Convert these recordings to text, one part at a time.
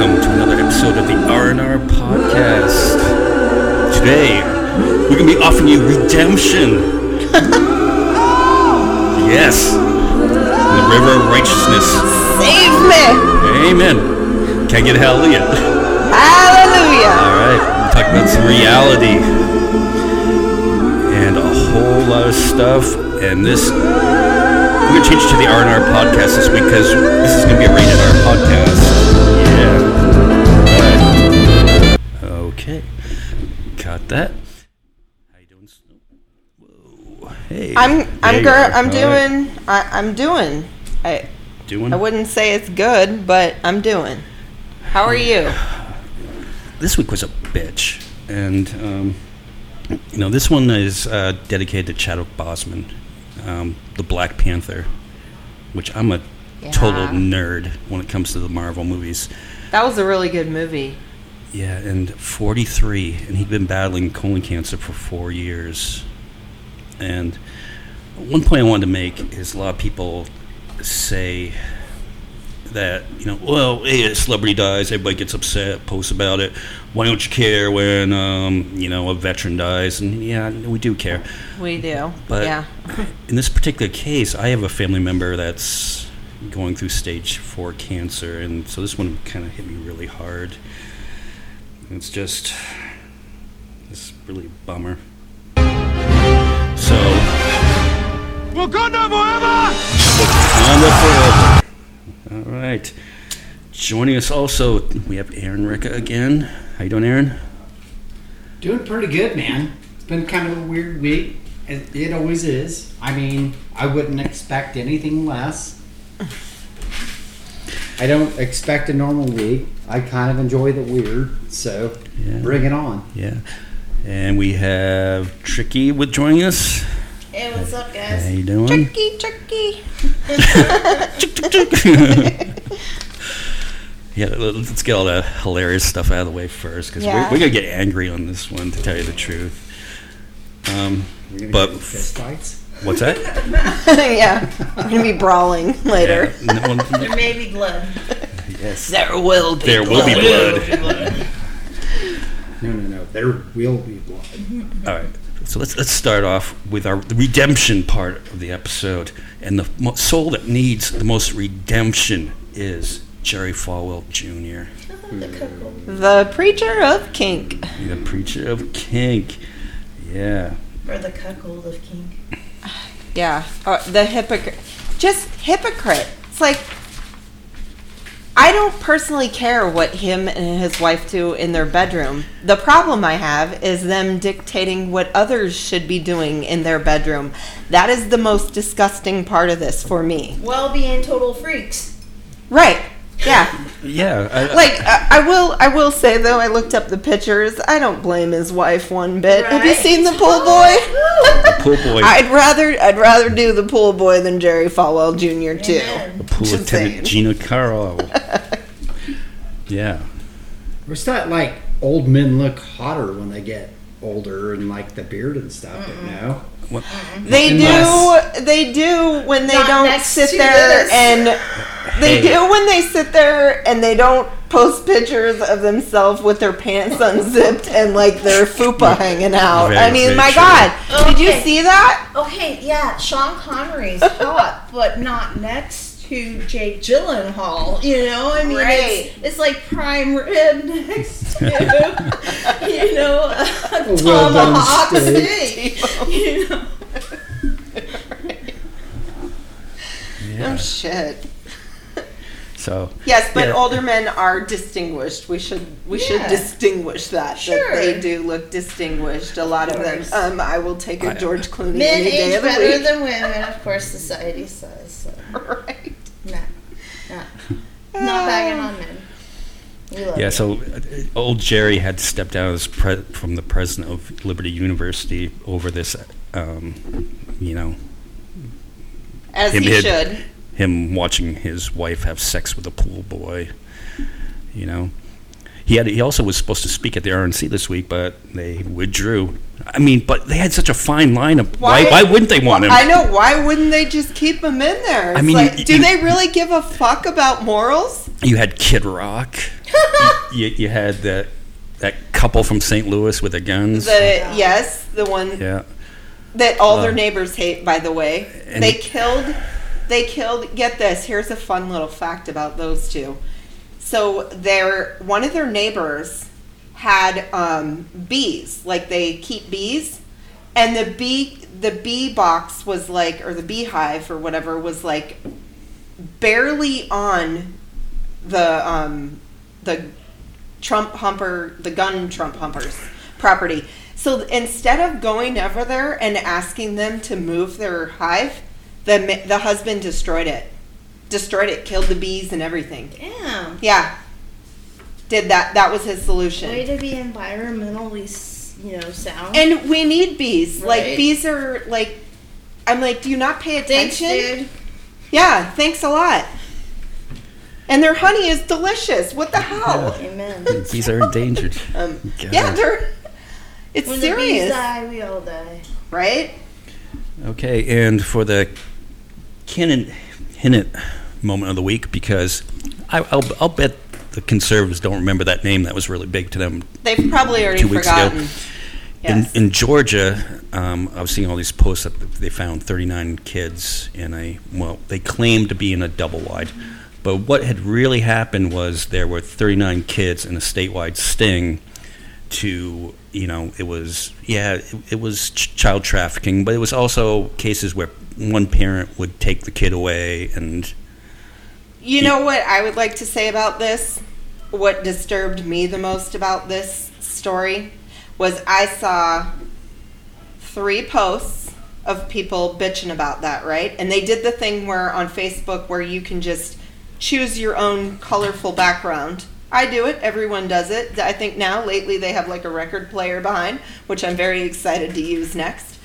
welcome to another episode of the R&R Podcast. Today, we're going to be offering you redemption. yes. In The river of righteousness. Save me! Amen. Can I get a hallelujah? Hallelujah! All right, we're talking about some reality and a whole lot of stuff. And this, we're gonna change it to the R and R podcast this week because this is gonna be a rated R podcast. Yeah. Right. Okay. Got that. How you doing, Snoop? Whoa. Hey. I'm I'm are. I'm All right. doing I, I'm doing. I Doing. I wouldn't say it's good, but I'm doing. How are you? this week was a bitch, and um, you know this one is uh, dedicated to Chadwick Boseman, um, the Black Panther, which I'm a total nerd when it comes to the Marvel movies. That was a really good movie. Yeah, and 43, and he'd been battling colon cancer for four years. And one point I wanted to make is a lot of people say that, you know, well, hey, a celebrity dies, everybody gets upset, posts about it. Why don't you care when, um, you know, a veteran dies? And yeah, we do care. We do. But yeah. in this particular case, I have a family member that's going through stage four cancer, and so this one kind of hit me really hard. And It's just, it's really a bummer. So, Wakanda forever! Wakanda forever. All right. Joining us also, we have Aaron Ricka again. How you doing, Aaron? Doing pretty good, man. It's been kind of a weird week. It, it always is. I mean, I wouldn't expect anything less. I don't expect a normal week. I kind of enjoy the weird, so Yeah. bring it on. Yeah. And we have Tricky with joining us. Hey, what's up, guys? How you doing? Tricky, tricky. Yeah, let's get all the hilarious stuff out of the way first, because Yeah. we're, we're gonna get angry on this one, to tell you the truth. Um, You're gonna But- fist fights. What's that? yeah. We're gonna be brawling later. Yeah, no, well, There may be blood. yes, There will be. there will be blood. No, no, no. There will be blood. All right, so let's let's start off with our the redemption part of the episode, and the mo- soul that needs the most redemption is Jerry Falwell Jr., The preacher of kink. the preacher of kink. Yeah, Or the cuckold of King. Yeah, uh, the hypocrite. Just hypocrite. It's like I don't personally care what him and his wife do in their bedroom. The problem I have is them dictating what others should be doing in their bedroom. That is the most disgusting part of this for me. Well, being total freaks. Right. Yeah. yeah. I, Like I, I will I will say though I looked up the pictures. I don't blame his wife one bit. Have you seen the pool boy? The pool boy, I'd rather I'd rather do the pool boy than Jerry Falwell Jr. too. Amen. pool just attendant saying. Giancarlo. yeah. Where's that like old men look hotter when they get older and like the beard and stuff? But no. What, They Unless- do. They do when they don't sit there this. and they Hey. do when they sit there and they don't post pictures of themselves with their pants unzipped and like their fupa hanging out. Very, I mean, my true. God, did you see that? Okay, yeah, Sean Connery's hot, but not next to Jake Gyllenhaal. You know, I mean, Right. it's, it's like prime rib next to, you know, a A well-done tomahawk steak. steak. You know. Oh shit. so Yes, but Yeah. older men are distinguished. We should we should distinguish that. Sure. That they do look distinguished. A lot of, them. Um, I will take a I- George Clooney Men any day age of the better week. than women, of course, society says. So. right. No, no. Not bagging on men. Yeah, you. so uh, old Jerry had to step down as pre- from the president of Liberty University over this, um, you know, As Him he hid- should. him watching his wife have sex with a pool boy. You know, he had he also was supposed to speak at the RNC this week, but they withdrew. I mean, but they had such a fine lineup. Why? Why, wouldn't they want him? I know. Why wouldn't they just keep him in there? It's I mean, like, you- do you- they really give a fuck about morals? You had Kid Rock. you, you had that that couple from St. Louis with the guns. The yes, the one yeah. that all their Uh, neighbors hate. By the way, they killed. They killed. Get this. Here's a fun little fact about those two. So their one of their neighbors had um, bees. Like they keep bees, and the bee the bee box was like, or the beehive or whatever was like barely on the um, the Trump humper, the gun Trump humpers property. So instead of going over there and asking them to move their hive, the the husband destroyed it, destroyed it, killed the bees and everything. Damn. Yeah, did that. That was his solution. Way to be environmentally, you know, sound. And we need bees. Like bees are like. I'm like, do you not pay Thanks, attention? dude. Yeah, thanks a lot. And their honey is delicious. What the hell? Amen. These are endangered. Um, yeah, they're. It's When the bees serious, die, we all die. right? Okay, and for the Cannon Hinnett moment of the week, because I, I'll, I'll bet the conservatives don't remember that name. That was really big to them. They've probably already Two weeks ago. forgotten. Yes. In, in Georgia, um, I was seeing all these posts that they found 39 kids in a, well, they claimed to be in a double wide. But what had really happened was there were 39 kids in a statewide sting to, you know, it was, yeah, it, it was ch- child trafficking, but it was also cases where one parent would take the kid away and, You know what I would like to say about this? What disturbed me the most about this story was I saw three posts of people bitching about that, right? And they did the thing where on Facebook where you can just choose your own colorful background. I do it. Everyone does it. I think now lately they have like a record player behind, which I'm very excited to use next.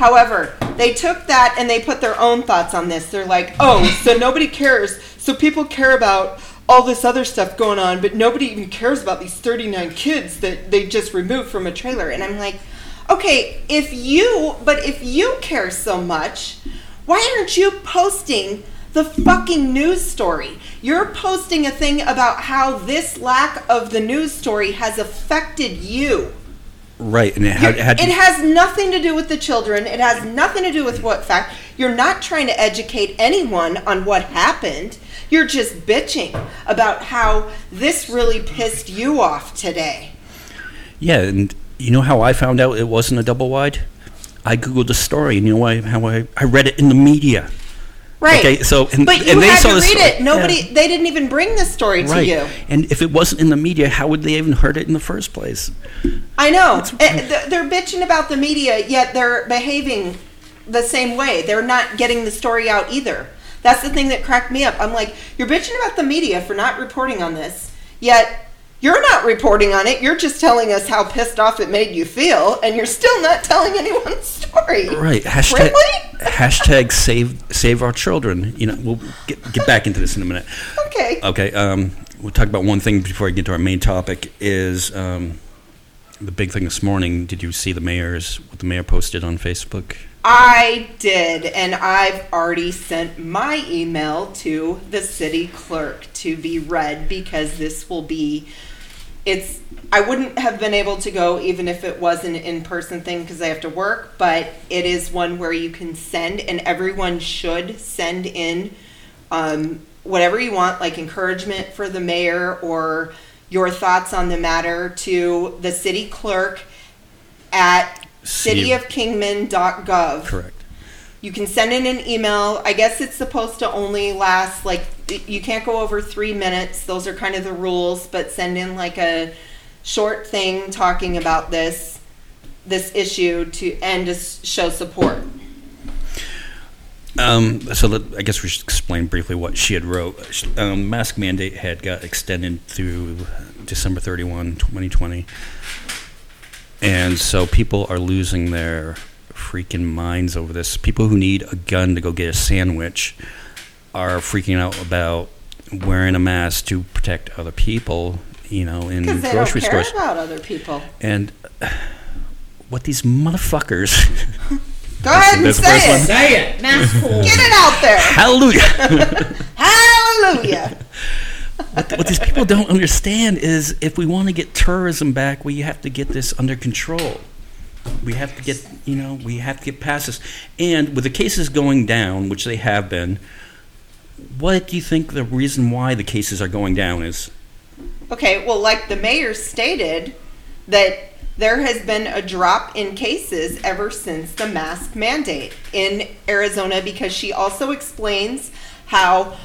However, they took that and they put their own thoughts on this. They're like, oh, so nobody cares. So people care about all this other stuff going on, but nobody even cares about these 39 kids that they just removed from a trailer. And I'm like, okay, if you, but if you care so much, why aren't you posting the fucking news story? You're posting a thing about how this lack of the news story has affected you. Right, and it had, You're- had it has nothing to do with the children. It has nothing to do with what fact. You're not trying to educate anyone on what happened. You're just bitching about how this really pissed you off today. Yeah, and you know how I found out it wasn't a double wide? I googled the story, and you know why, how I, I read it in the media. Right. Okay, so and, but you and they had saw to read it. Nobody, Yeah. they didn't even bring this story to right. you. And if it wasn't in the media, how would they even heard it in the first place? I know. They're bitching about the media, yet they're behaving the same way. They're not getting the story out either. That's the thing that cracked me up. I'm like, you're bitching about the media for not reporting on this, yet you're not reporting on it. You're just telling us how pissed off it made you feel, and you're still not telling anyone's story. Right. Hashtag Really? Hashtag save save our children. You know, we'll get get back into this in a minute. Okay. Okay. Um, we'll talk about one thing before I get to our main topic. Is um, the big thing this morning? Did you see the mayor's what the mayor posted on Facebook? I did, and I've already sent my email to the city clerk to be read because this will be. It's. I wouldn't have been able to go even if it was an in person thing because I have to work, but it is one where you can send, and everyone should send in um, whatever you want, like encouragement for the mayor or your thoughts on the matter to the city clerk at City- cityofkingman.gov. Correct. You can send in an email. I guess it's supposed to only last like you can't go over three minutes. Those are kind of the rules. But send in like a short thing talking about this this issue to and to show support. Um, so let, I guess we should explain briefly what she had wrote. Um, mask mandate had got extended through December 31, 2020. And so people are losing their freaking minds over this. People who need a gun to go get a sandwich are freaking out about wearing a mask to protect other people, you know, in they grocery don't care stores. about other people. And what these motherfuckers. Go ahead and say it. one. Say it. Mass holes. Get it out there. Hallelujah! Hallelujah. what, what these people don't understand is if we want to get tourism back, we have to get this under control. We have to get, you know, we have to get past this. And with the cases going down, which they have been, what do you think the reason why the cases are going down is? Okay, well, like the mayor stated, that there has been a drop in cases ever since the mask mandate in Arizona because she also explains how,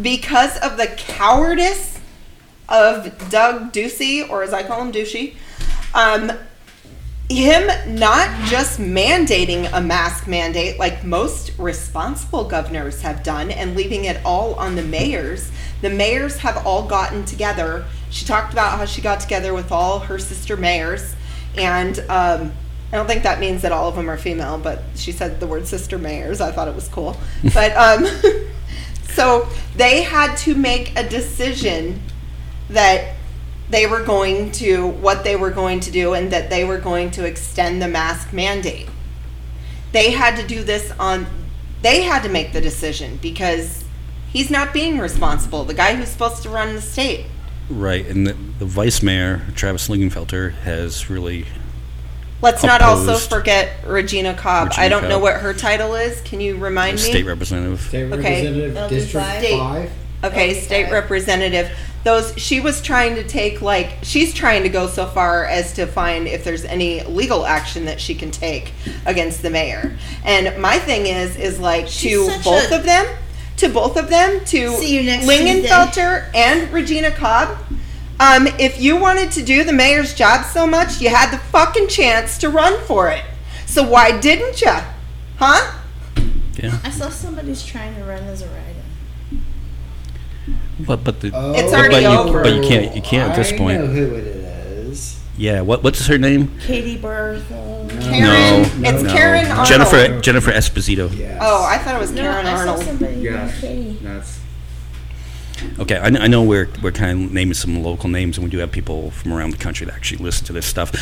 because of the cowardice of Doug Ducey, or as I call him, Ducey, um, him not just mandating a mask mandate like most responsible governors have done and leaving it all on the mayors. The mayors have all gotten together. She talked about how she got together with all her sister mayors, and um, I don't think that means that all of them are female, but she said the word sister mayors. I thought it was cool. but um, so they had to make a decision that they were going to what they were going to do and that they were going to extend the mask mandate. They had to do this on they had to make the decision because he's not being responsible. The guy who's supposed to run the state. Right, and the, the vice mayor, Travis Lingenfelter, has really Let's not also forget Regina Cobb. I don't know what her title is. Can you remind me? state representative. State Okay. Representative LD5. District State. Five. Okay, Okay. state representative. Those she was trying to take like she's trying to go so far as to find if there's any legal action that she can take against the mayor. And my thing is is like She's to such both a- of them, to both of them, to See you next Lingenfelter and Regina Cobb. Um, if you wanted to do the mayor's job so much, you had the fucking chance to run for it. So why didn't you? Huh? Yeah, I saw somebody's trying to run as a writer. But but the oh. It's but you, over. But you can't you can't at this I point. know who it is. Yeah, what what's her name? Katie Berthel. Karen. no, it's no. Karen Arnold. Jennifer Jennifer Esposito. Yes. Oh, I thought it was No, Karen I saw Arnold. somebody named Yes. That's Okay, I, I know we're we're kind of naming some local names, and we do have people from around the country that actually listen to this stuff.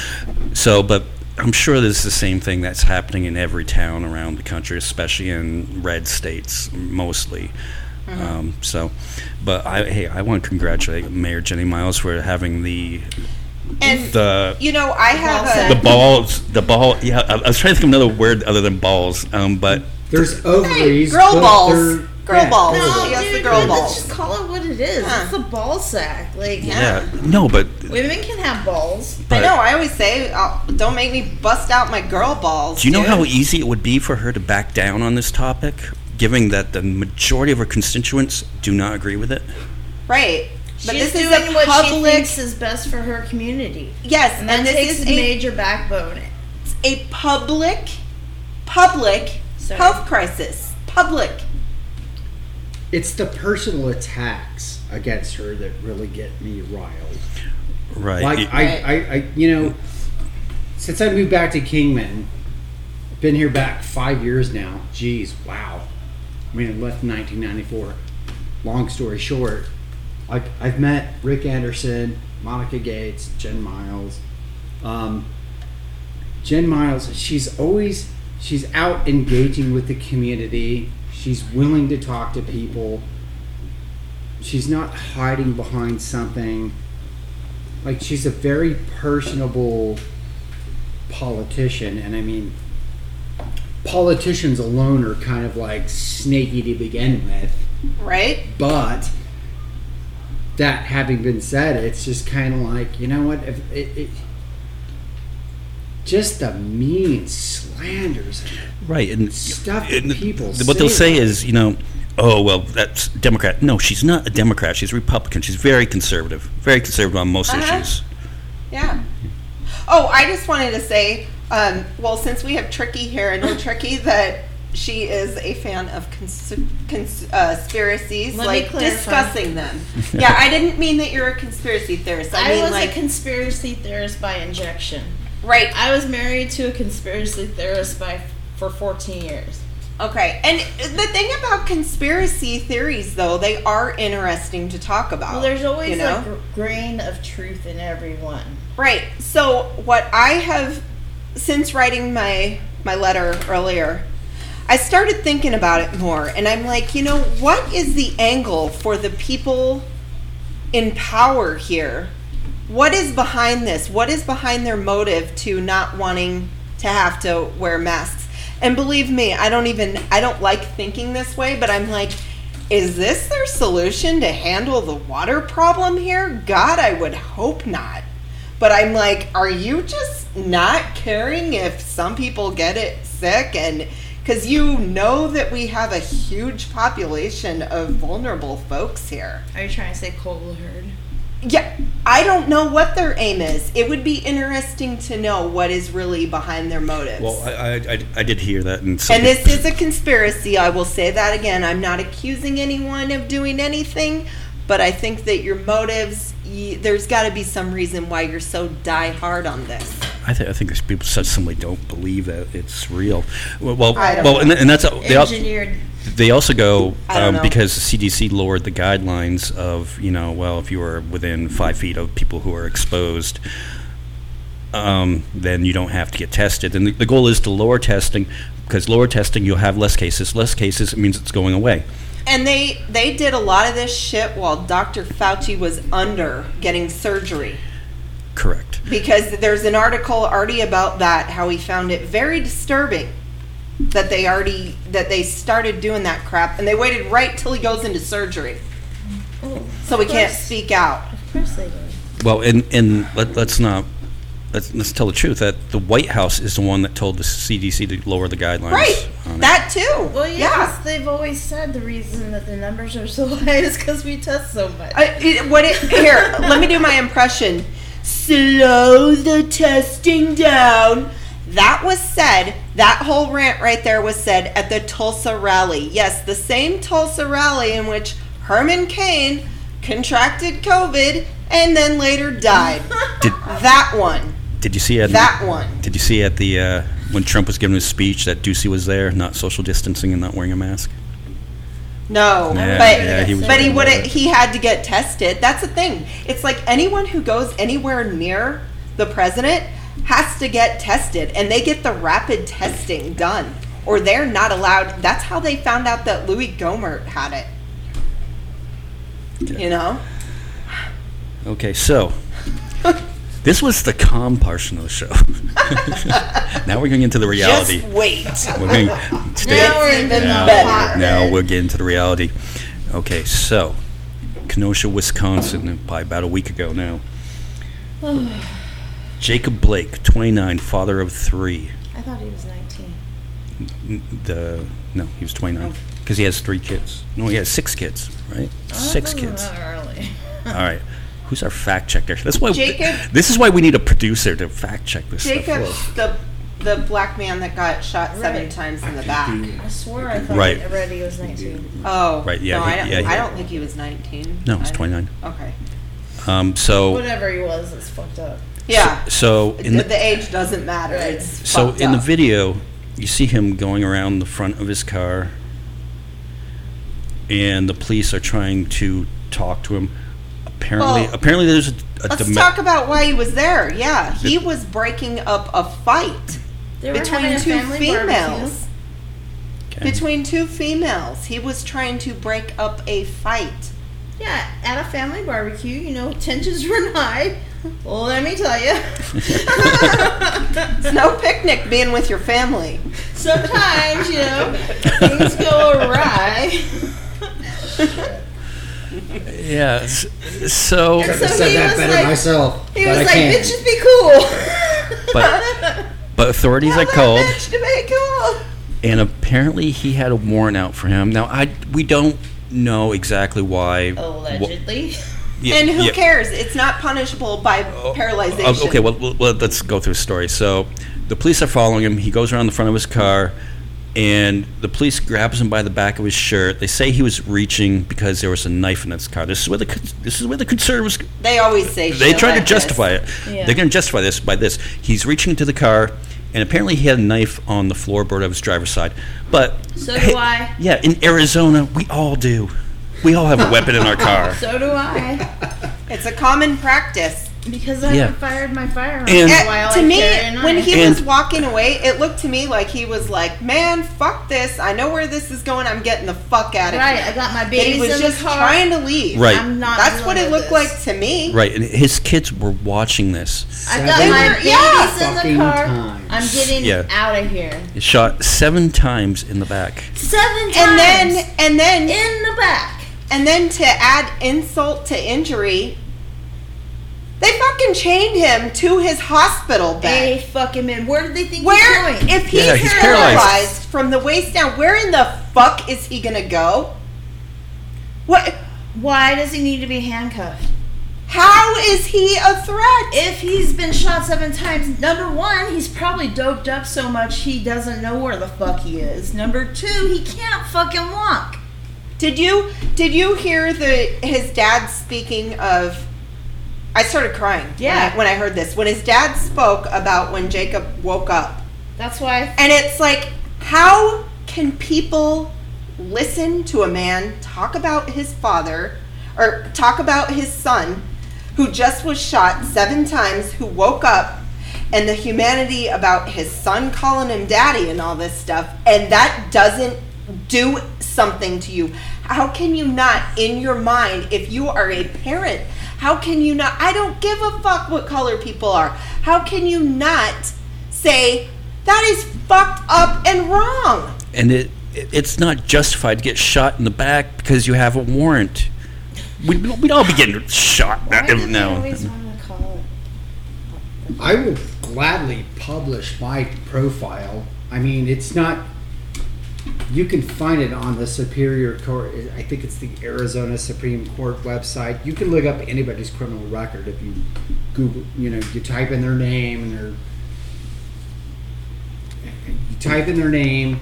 So, but I'm sure this is the same thing that's happening in every town around the country, especially in red states, mostly. Um, so, but I hey, I want to congratulate Mayor Jenny Miles for having the And the you know, I have Ball a the balls, the ball. Yeah, I, I was trying to think of another word other than balls. Um, but there's ovaries. girl balls. Girl yeah, balls. girl No, balls. She has the dude, girl let's balls. just call it what it is. Huh. It's a ball sack. Like, yeah, no, but women can have balls. I know. I always say, uh, "Don't make me bust out my girl balls." Do you know dude. how easy it would be for her to back down on this topic, given that the majority of her constituents do not agree with it? Right. But She's this is doing a what she thinks is best for her community. yes, And that and this takes is a a, major backbone. It's a public, public Sorry. health crisis. Public. It's the personal attacks against her that really get me riled. Right. Like It- I, Right. I, I, you know, since I moved back to Kingman, been here back five years now. Geez, wow. I mean, I left in 1994. Long story short, like I've met Rick Anderson, Monica Gates, Jen Miles. Um, Jen Miles, she's always she's out engaging with the community. She's willing to talk to people. She's not hiding behind something. Like she's a very personable politician, and I mean, politicians alone are kind of like snaky to begin with. Right. But that having been said, it's just kind of like you know what? If it, it just the mean slanders. right. And Stuff that and people What they'll say. say is, you know, oh well, that's Democrat. No, she's not a Democrat. She's a Republican. She's very conservative. Very conservative on most Uh-huh. issues. Yeah. Oh, I just wanted to say, um, well, since we have Tricky here, I know Tricky that she is a fan of cons- cons- uh, conspiracies, Let like discussing them. yeah, I didn't mean that you're a conspiracy theorist. I, I, mean was like a conspiracy theorist by injection. right. I was married to a conspiracy theorist by for 14 years. Okay, and the thing about conspiracy theories, though, they are interesting to talk about. Well, there's always you know? a gr- grain of truth in every one. Right. So what I have since writing my my letter earlier, I started thinking about it more and I'm like, you know, what is the angle for the people in power here. What is behind this? What is behind their motive to not wanting to have to wear masks? And believe me, I don't even I don't like thinking this way, but I'm like is this their solution to handle the water problem here? God, I would hope not. But I'm like, are you just not caring if some people get it sick and because you know that we have a huge population of vulnerable folks here. Are you trying to say cold herd? Yeah, I don't know what their aim is. It would be interesting to know what is really behind their motives. Well, I, I, I, I did hear that, and, some and this is a conspiracy. I will say that again. I'm not accusing anyone of doing anything, but I think that your motives, y there's got to be some reason why you're so die hard on this. I, th- I think there's people such simply don't believe that it's real. Well, well, I don't well and, and that's they, al- they also go um, because the CDC lowered the guidelines of you know well if you are within five feet of people who are exposed, um, then you don't have to get tested. And the, the goal is to lower testing because lower testing you'll have less cases. Less cases it means it's going away. And they they did a lot of this shit while Dr. Fauci was under getting surgery. Correct. because there's an article already about that how he found it very disturbing that they already that they started doing that crap and they waited right till he goes into surgery Oh, so we of can't speak out Of course they did. Well, and and let, let's not let's, let's tell the truth that the White House is the one that told the CDC to lower the guidelines. right. on it. that too. Well, yeah, yeah. 'cause they've always said the reason that the numbers are so high is because we test so much. I, it, what it, here let me do my impression. Slow the testing down. That was said that whole rant right there was said at the tulsa rally. Yes the same tulsa rally in which herman cain contracted covid and then later died. Did, that one did you see at that one Did you see at the uh, when Trump was giving his speech that Ducey was there, not social distancing and not wearing a mask? No, Yeah, but yeah, he but he would he had to get tested. That's the thing. It's like anyone who goes anywhere near the president has to get tested, and they get the rapid testing done, or they're not allowed. That's how they found out that Louis Gohmert had it. You know, Okay, so this was the calm portion of the show. now we're going into the reality. just wait. We're going to stay. now we're in the now, better. now we'll get into the reality. Okay, so Kenosha, Wisconsin, probably about a week ago now. Jacob Blake, 29, father of three. I thought he was 19. The no, he was 29 because he has three kids. No, he has six kids, right? Oh, six Oh, kids. Not early. All right. Who's our fact checker? That's why. Jacob- This is why we need a producer to fact check this stuff. The the black man that got shot seven Right. times in the back. I swore I thought Right. I read he was 19. Oh, Right, yeah, No, he- I don't. yeah, he- I don't think he was nineteen. No, he's I- 29. Okay. Um, so, Whatever he was, it's fucked up. Yeah. so in the, the, the age doesn't matter. Right. It's so fucked in the up. video, you see him going around the front of his car, and the police are trying to talk to him. Apparently, Well, apparently there's a, a Let's dome- talk about why he was there. Yeah, he was breaking up a fight between having a two females. Okay. Between two females, he was trying to break up a fight. Yeah, at a family barbecue, you know, tensions run high. Well, let me tell you. It's no picnic being with your family. Sometimes, you know, things go awry. yeah. s- So, So I said he that was better like- myself. He but was I like, can't. bitches be cool. but but authorities are Tell that called. bitch to be cool. and apparently he had a warrant out for him. Now I we don't know exactly why. Allegedly. Yeah, and who yeah. cares? It's not punishable by Oh, oh paralyzation. Okay, well, well, well, let's go through the story. So the police are following him. He goes around the front of his car, and the police grabs him by the back of his shirt. They say he was reaching because there was a knife in his car. This is where the this is where the conservatives they always say they try like to this. justify it. Yeah. They're going to justify this by this. He's reaching into the car, and apparently he had a knife on the floorboard of his driver's side. But So do hey, I. Yeah, in Arizona, we all do. We all have a weapon in our car. So do I. It's a common practice. Because I Yeah. haven't fired my firearm And- in a while. to I me, when knife. he was walking away, it looked to me like he was like, "Man, fuck this! I know where this is going. I'm getting the fuck out of right, here." I got my That babies he was in just the car. trying to leave. Right. I'm not. That's what it looked this. like to me. Right, and his kids were watching this. I got my were- babies yeah. in the car. times. I'm getting Yeah. out of here. Shot seven times in the back. Seven times. And then, and then, in the back. and then to add insult to injury, they fucking chained him to his hospital bed. They fucking fuck him in. Where did they think Where, he's going? if he's, Yeah, he's paralyzed. paralyzed. from the waist down, where in the fuck is he gonna go? What? Why does he need to be handcuffed? How is he a threat? If he's been shot seven times, number one, he's probably doped up so much he doesn't know where the fuck he is. Number two, he can't fucking walk. Did you did you hear the his dad speaking of? I started crying. Yeah. When I, when I heard this, when his dad spoke about when Jacob woke up, That's why. and it's like, how can people listen to a man talk about his father or talk about his son, who just was shot seven times, who woke up, and the humanity about his son calling him daddy and all this stuff, and that doesn't do something to you. How can you not, in your mind, if you are a parent, how can you not? I don't give a fuck what color people are. How can you not say that is fucked up and wrong? And it, it it's not justified to get shot in the back because you have a warrant. We'd, we'd all be getting shot Why do they now. always want to call it? I will gladly publish my profile. I mean, it's not. You can find it on the Superior Court. I think it's the Arizona Supreme Court website. You can look up anybody's criminal record if you Google. You know, you type in their name and their. You type in their name.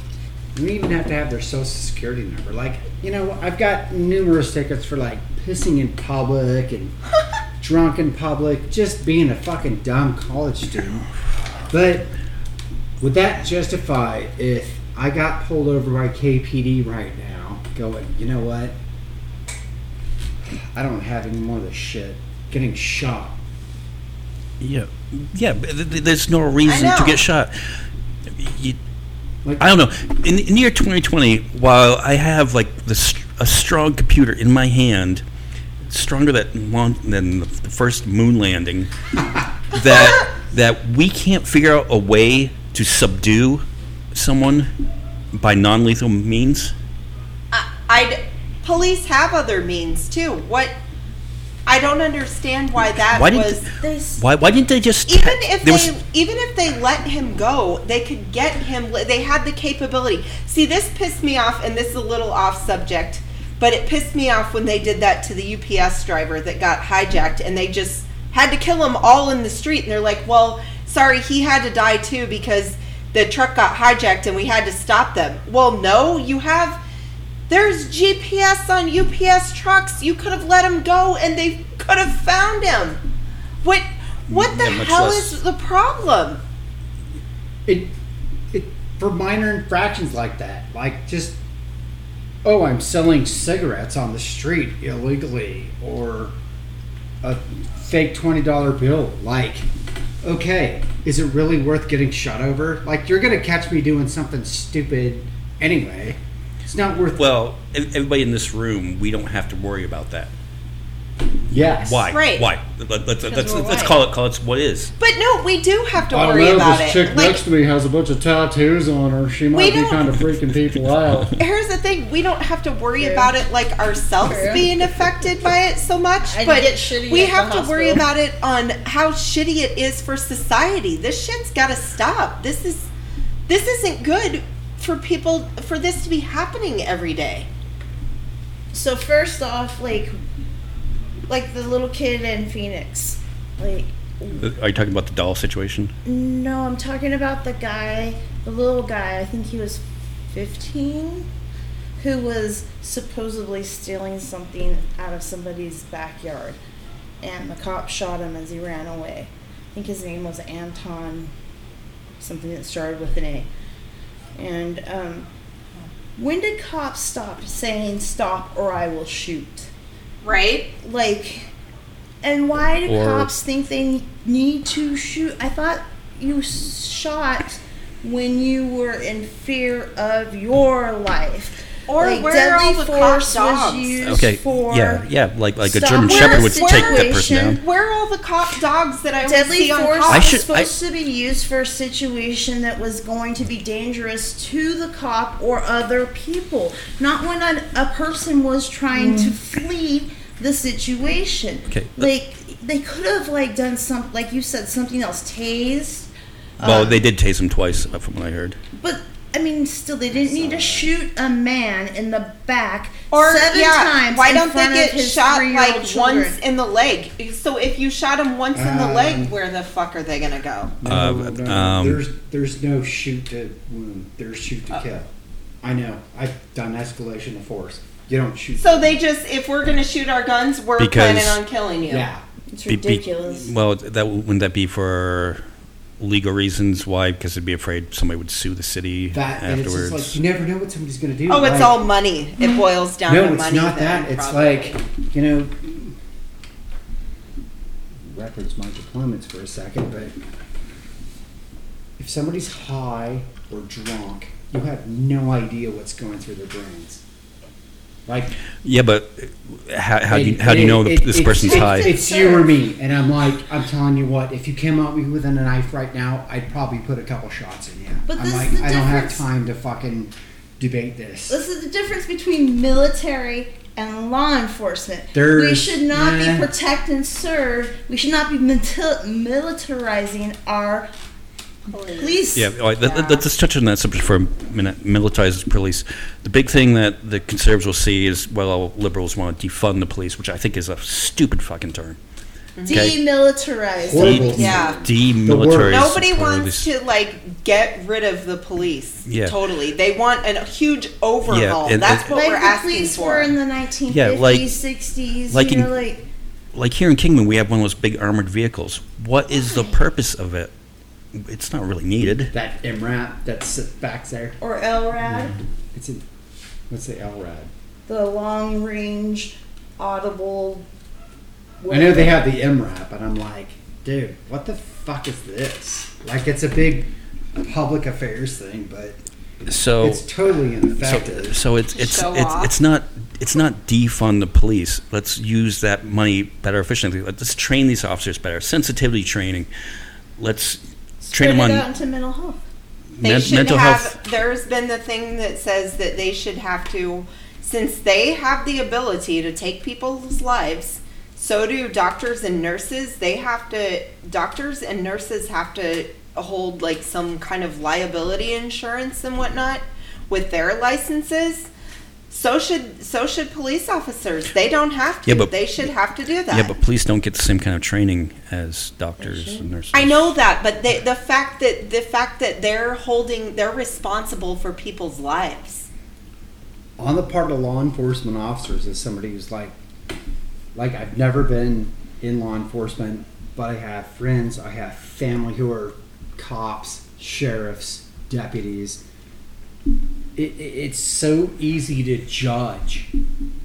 You don't even have to have their social security number. Like, you know, I've got numerous tickets for like pissing in public and drunk in public, just being a fucking dumb college student. But would that justify if I got pulled over by KPD right now, going, you know what? I don't have any more of this shit. Getting shot. Yeah, yeah. but th- th- There's no reason to get shot. You, Like, I don't know. In, in the year 2020, while I have like the, st- a strong computer in my hand, stronger than long, than the first moon landing, that that we can't figure out a way to subdue someone by non-lethal means. I, I'd police have other means too. What? I don't understand why that Why didn't was. They Why? Why didn't they just? Even if they, was- even if they let him go, they could get him. They had the capability. See, this pissed me off, and this is a little off subject, but it pissed me off when they did that to the UPS driver that got hijacked, and they just had to kill him all in the street. And they're like, "Well, sorry, he had to die too because the truck got hijacked, and we had to stop them." Well, no, you have. There's GPS on UPS trucks. You could have let him go, and they could have found him. What? What the Yeah, hell less- is the problem? it, it for minor infractions like that, like just oh, I'm selling cigarettes on the street illegally, or a fake twenty dollar bill. Like, okay, is it really worth getting shot over? Like, you're gonna catch me doing something stupid anyway. It's not worth. well, everybody in this room, we don't have to worry about that. Yes. Why? Right. Why? Let, let's let's, let's call it call it what is. But no, we do have to I don't worry know. about This it. chick Like, next to me has a bunch of tattoos on her. She might be kind of freaking people out. here's the thing: we don't have to worry True. about it like ourselves True. being affected by it so much. I'd but get shitty we at the have to worry about it on how shitty it is for society. This shit's got to stop. This is this isn't good for people for this to be happening every day. So first off, like, like the little kid in Phoenix, like, Are you talking about the doll situation? no, I'm talking about the guy, the little guy. I think he was 15, who was supposedly stealing something out of somebody's backyard, and the cop shot him as he ran away. I think his name was Anton, something that started with an A. And um, when did cops stop saying "stop or I will shoot"? Right? like And why do Or- cops think they need to shoot? I thought you shot when you were in fear of your life. Or like where are all deadly the cop force dogs? was used Okay. for Yeah, yeah. Like like a German Shepherd would take that person down. Where are all the cop dogs that I always Deadly see on force cops? I was should- I- supposed to be used for a situation that was going to be dangerous to the cop or other people, not when a, a person was trying to flee the situation. Okay, like they could have like done some, like you said, something else, tased. Well, uh, they did tase him twice, uh, from what I heard. But I mean, still, they didn't need to shoot a man in the back Or seven yeah, times. why in don't they front get of his shot three-year-old like children. once in the leg? So if you shot him once in the leg, Um, where the fuck are they gonna go? No, Uh, no, um, there's there's no shoot to wound. There's shoot to kill. I know. I've done escalation of force. You don't shoot. So they just, if we're gonna shoot our guns, we're Because- planning on killing you. yeah. It's Be- be- ridiculous. well, that wouldn't that be for legal reasons? Why? Because they'd be afraid somebody would sue the city That and it's afterwards. just like you never know what somebody's gonna do. Oh, it's Like, all money. It boils down no, to it's money. not then, that. It's probably. like you know. Reference my deployments for a second, but if somebody's high or drunk, you have no idea what's going through their brains. Like yeah, but how, how do you It- how do you know it- that it- this person's it's- high? It's you or me, and I'm like, I'm telling you what. If you came at me with a knife right now, I'd probably put a couple shots in you. But I'm this is like, the I don't have difference. time to fucking debate this. This is the difference between military and law enforcement. we There's- should not eh. be protect and serve. We should not be mil- militarizing our police. Yeah, all right, let, let- let's just touch on that subject for a minute. Militarized police. The big thing that the conservatives will see is, well, liberals want to defund the police, which I think is a stupid fucking term. Okay. Demilitarized. Horrible. Yeah. Demilitarized Nobody wants to like get rid of the police. Yeah. Totally. They want a huge overhaul. and- That's and- what like we're the asking police for. were in the 1950s, Yeah, like- 60s. like you in- know, like Like here in Kingman, we have one of those big armored vehicles. What is the purpose of it? It's not really needed. that MRAP that's back there. or LRAD, It's a, what's the LRAD? the long range audible. I know they have the MRAP, but I'm like, dude, what the fuck is this? Like, it's a big public affairs thing, but So it's totally so, ineffective. so it's it's Show it's, off. it's not it's not defund the police. Let's use that money better efficiently. Let's train these officers better. Sensitivity training. Let's train them on out into mental health. they men- should mental have health. there's been the thing that says that they should have to since they have the ability to take people's lives so do doctors and nurses they have to doctors and nurses have to hold like some kind of liability insurance and whatnot with their licenses so should so should police officers they don't have to Yeah, but- they should have to do that Yeah, but police don't get the same kind of training as doctors and nurses. I know that, but they, the fact that the fact that they're holding, they're responsible for people's lives. on the part of law enforcement officers as somebody who's like like I've never been in law enforcement but I have friends I have family who are cops sheriffs deputies it, it, it's so easy to judge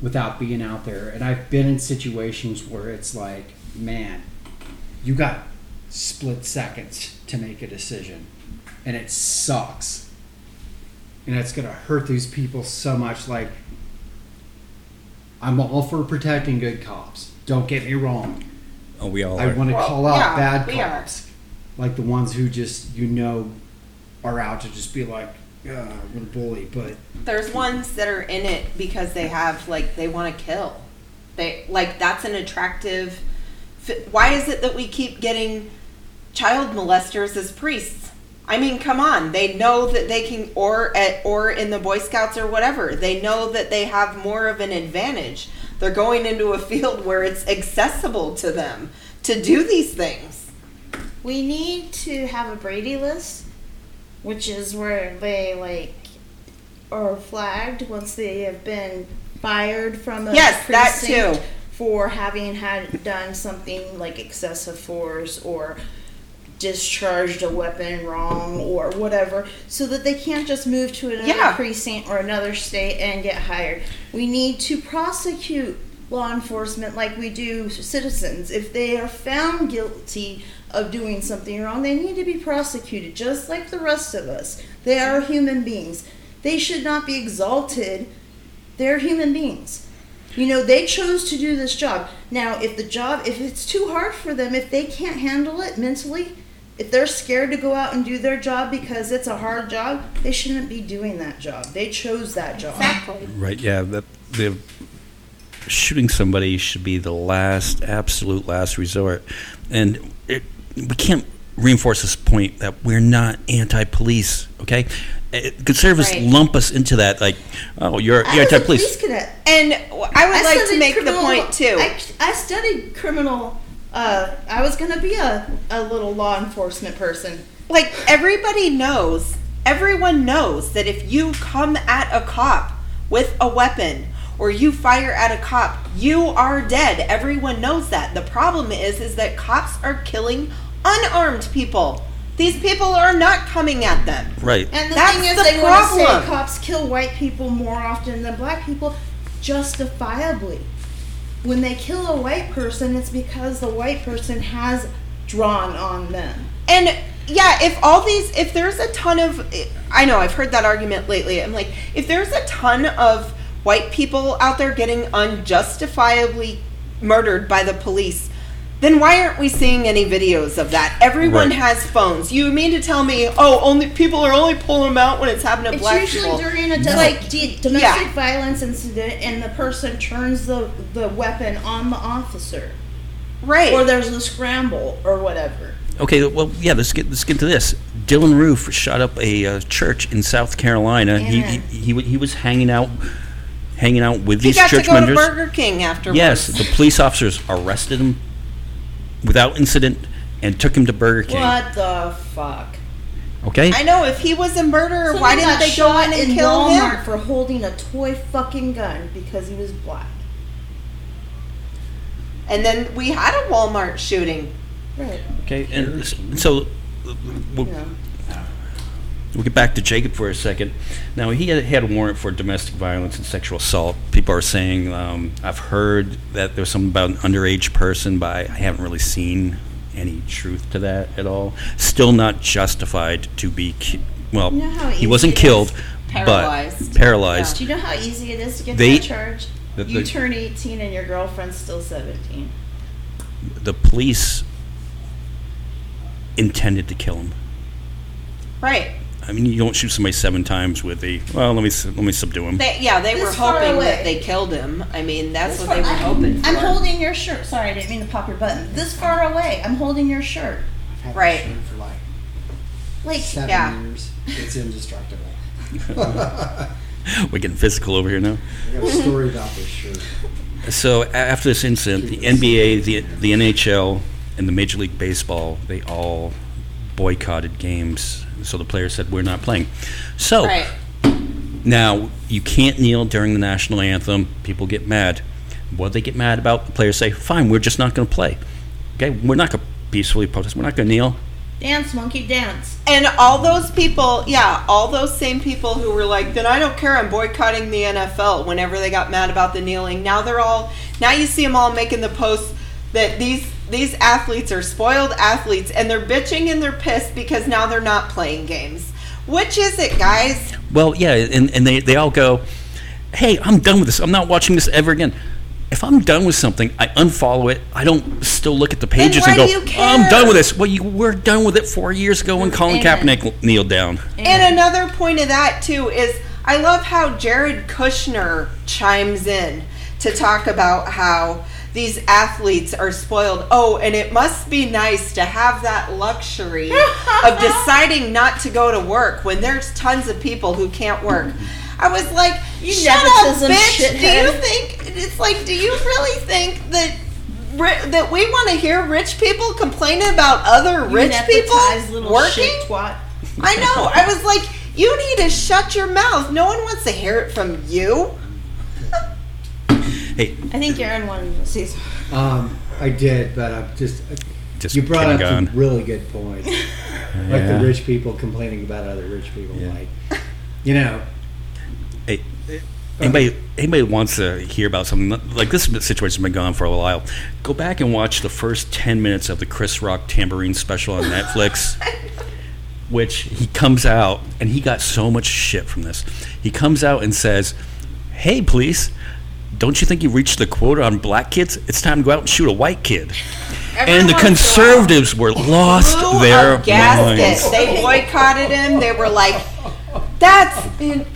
without being out there. And I've been in situations where it's like man you got split seconds to make a decision and it sucks. And it's going to hurt these people so much. Like i'm all for protecting good cops. Don't get me wrong. Oh, we all i want to Well, call out yeah, bad we are. cops like the ones who just you know are out to just be like uh, we're the bully but There's ones that are in it because they have like they want to kill. They like that's an attractive. fi- Why is it that we keep getting child molesters as priests? I mean, come on. They know that they can, or at, or in the Boy Scouts or whatever. They know that they have more of an advantage. They're going into a field where it's accessible to them to do these things. We need to have a Brady list, which is where they like are flagged once they have been fired from a Yes, that precinct too. for having had done something like excessive force or discharged a weapon wrong or whatever so that they can't just move to another Yeah. precinct or another state and get hired we need to prosecute law enforcement like we do citizens. If they are found guilty of doing something wrong, they need to be prosecuted just like the rest of us. They are human beings. They should not be exalted. They're human beings. You know, they chose to do this job. Now, if the job, if it's too hard for them, if they can't handle it mentally, if they're scared to go out and do their job because it's a hard job, they shouldn't be doing that job. They chose that job. Exactly. Right. Yeah. That the shooting somebody should be the last, absolute last resort, and it, we can't reinforce this point that we're not anti-police. Okay, Eh, conservatives Right. lump us into that like, oh, you're, I you're anti-police. police cadet. And w- I would I like to studied make the point too. I, I studied criminal. Uh, I was gonna be a, a little law enforcement person. like everybody knows, everyone knows that if you come at a cop with a weapon or you fire at a cop, you are dead. Everyone knows that. The problem is is that cops are killing unarmed people. These people are not coming at them. Right. And the That's thing is, the they want to say problem. cops kill white people more often than black people, justifiably. When they kill a white person, it's because the white person has drawn on them. And yeah, if all these, if there's a ton of, I know I've heard that argument lately. I'm like, if there's a ton of white people out there getting unjustifiably murdered by the police, then why aren't we seeing any videos of that? Everyone Right. has phones. You mean to tell me, oh, only people are only pulling them out when it's happening to It's black usually during a No. domestic, d- domestic yeah. violence incident, and the person turns the, the weapon on the officer, right. or there's a scramble, or whatever. Okay, well, yeah. Let's get let's get to this. Dylann Roof shot up a uh, church in South Carolina. He, he he he was hanging out, hanging out with he these got to church go to members. Burger King afterwards. Yes, the police officers arrested him without incident and took him to Burger King. What the fuck? Okay, I know. If he was a murderer, Someone why didn't got they go shot in and in kill Walmart him? for holding a toy fucking gun because he was black. And then we had a Walmart shooting. Right. okay, and s- so uh, we'll, Yeah. We'll get back to Jacob for a second. Now he had, had a warrant for domestic violence and sexual assault. People are saying um, I've heard that there's something about an underage person, but I haven't really seen any truth to that at all. Still not justified to be. Ki- well, You know he wasn't killed, Paralyzed. but paralyzed. Do you know how easy it is to get They- that charge? the- you turn 18 and your girlfriend's still 17. The police intended to kill him. Right. I mean, you don't shoot somebody seven times with a well. Let me let me subdue him. They, yeah, they This were far hoping away. that they killed him. I mean, that's This what they were far- hoping for. I'm holding your shirt. Sorry, I didn't mean to pop your button. This far away, I'm holding your shirt. I've had Right. that shirt for like Like, seven Yeah. years. It's indestructible. We're getting physical over here now. I got a story about this shirt. So a- after this incident, the NBA, the the NHL, and the Major League Baseball, they all boycotted games. So the players said, "We're not playing." So Right. now you can't kneel during the national anthem. People get mad. What they get mad about? The players say, "Fine, we're just not going to play." Okay, we're not going to peacefully protest. We're not going to kneel. dance, monkey, dance. And all those people, yeah, all those same people who were like, then I don't care, I'm boycotting the NFL whenever they got mad about the kneeling. Now they're all, now you see them all making the posts that these these athletes are spoiled athletes and they're bitching and they're pissed because now they're not playing games. Which is it, guys? Well, yeah, and, and they, they all go, hey, I'm done with this. I'm not watching this ever again. If I'm done with something, I unfollow it. I don't still look at the pages and go, do you "Oh, I'm done with this. Well, you were done with it four years ago when Colin. Kaepernick kneeled down. And another point of that too is I love how Jared Kushner chimes in to talk about how these athletes are spoiled. Oh, and it must be nice to have that luxury of deciding not to go to work when there's tons of people who can't work. I was like, You shut up, bitch. Do you think it's like? Do you really think that? That we want to hear rich people complaining about other You rich people working. shit. I know. I was like, you need to shut your mouth. No one wants to hear it from you. Hey, I think Aaron wanted to say something. Um, I did, but I'm just. just you brought up some really good points, like Yeah. the rich people complaining about other rich people. Yeah. Like, you know, Hey, anybody anybody wants to hear about something like this situation's been going on for a while, go back and watch the first ten minutes of the Chris Rock Tamborine special on Netflix. which he comes out and he got so much shit from this. He comes out and says, "Hey, police, don't you think you reached the quota on black kids? It's time to go out and shoot a white kid." and the conservatives were lost blew their a gasket. minds. They boycotted him. They were like, "That's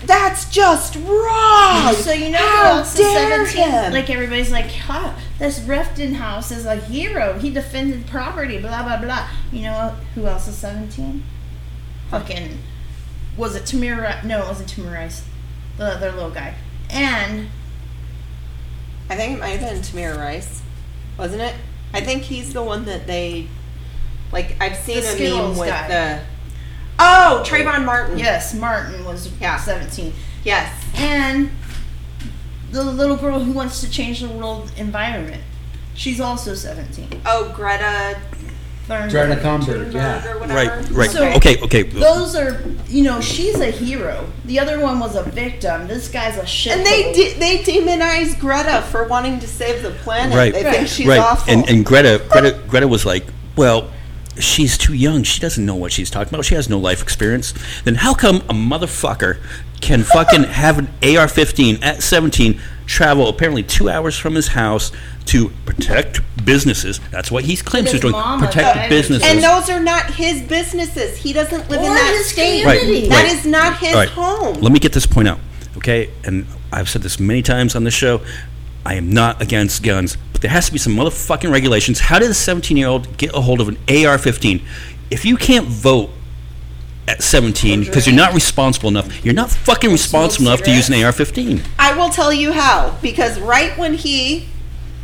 that's just wrong." So you know How who else is seventeen? him? Like everybody's like, huh, this Rittenhouse is a hero. He defended property, blah blah blah. You know who else is seventeen? Fucking was it Tamir? No, it wasn't Tamir Rice. The other little guy. And I think it might have been Tamir Rice, wasn't it? I think he's the one that they like. I've seen The a meme Skittles with guy. the. Oh, Trayvon Martin. yes, Martin was Yeah. seventeen. Yes. And the little girl who wants to change the world environment. She's also seventeen. Oh, Greta Thunberg. Greta Thunberg, Thunberg yeah. or whatever. Right, right. So- okay, okay. Those are, you know, she's a hero. The other one was a victim. This guy's a shit. And they de- they demonize Greta for wanting to save the planet. Right. They Right. think she's right. awful. And and Greta Greta Greta was like, well, she's too young. She doesn't know what she's talking about. She has no life experience. Then how come a motherfucker can fucking have an AR-15 at 17 travel apparently two hours from his house to protect businesses? That's what he claims he's doing. mama Protect died. businesses. And those are not his businesses. He doesn't live in that his state. community. Right, That right. is not his All right. home. Let me get this point out, okay? And I've said this many times on the show. I am not against guns, but there has to be some motherfucking regulations. How did a 17 year old get a hold of an AR 15? If you can't vote at 17 because you're not responsible enough, you're not fucking responsible enough to use an AR 15. I will tell you how. Because right when he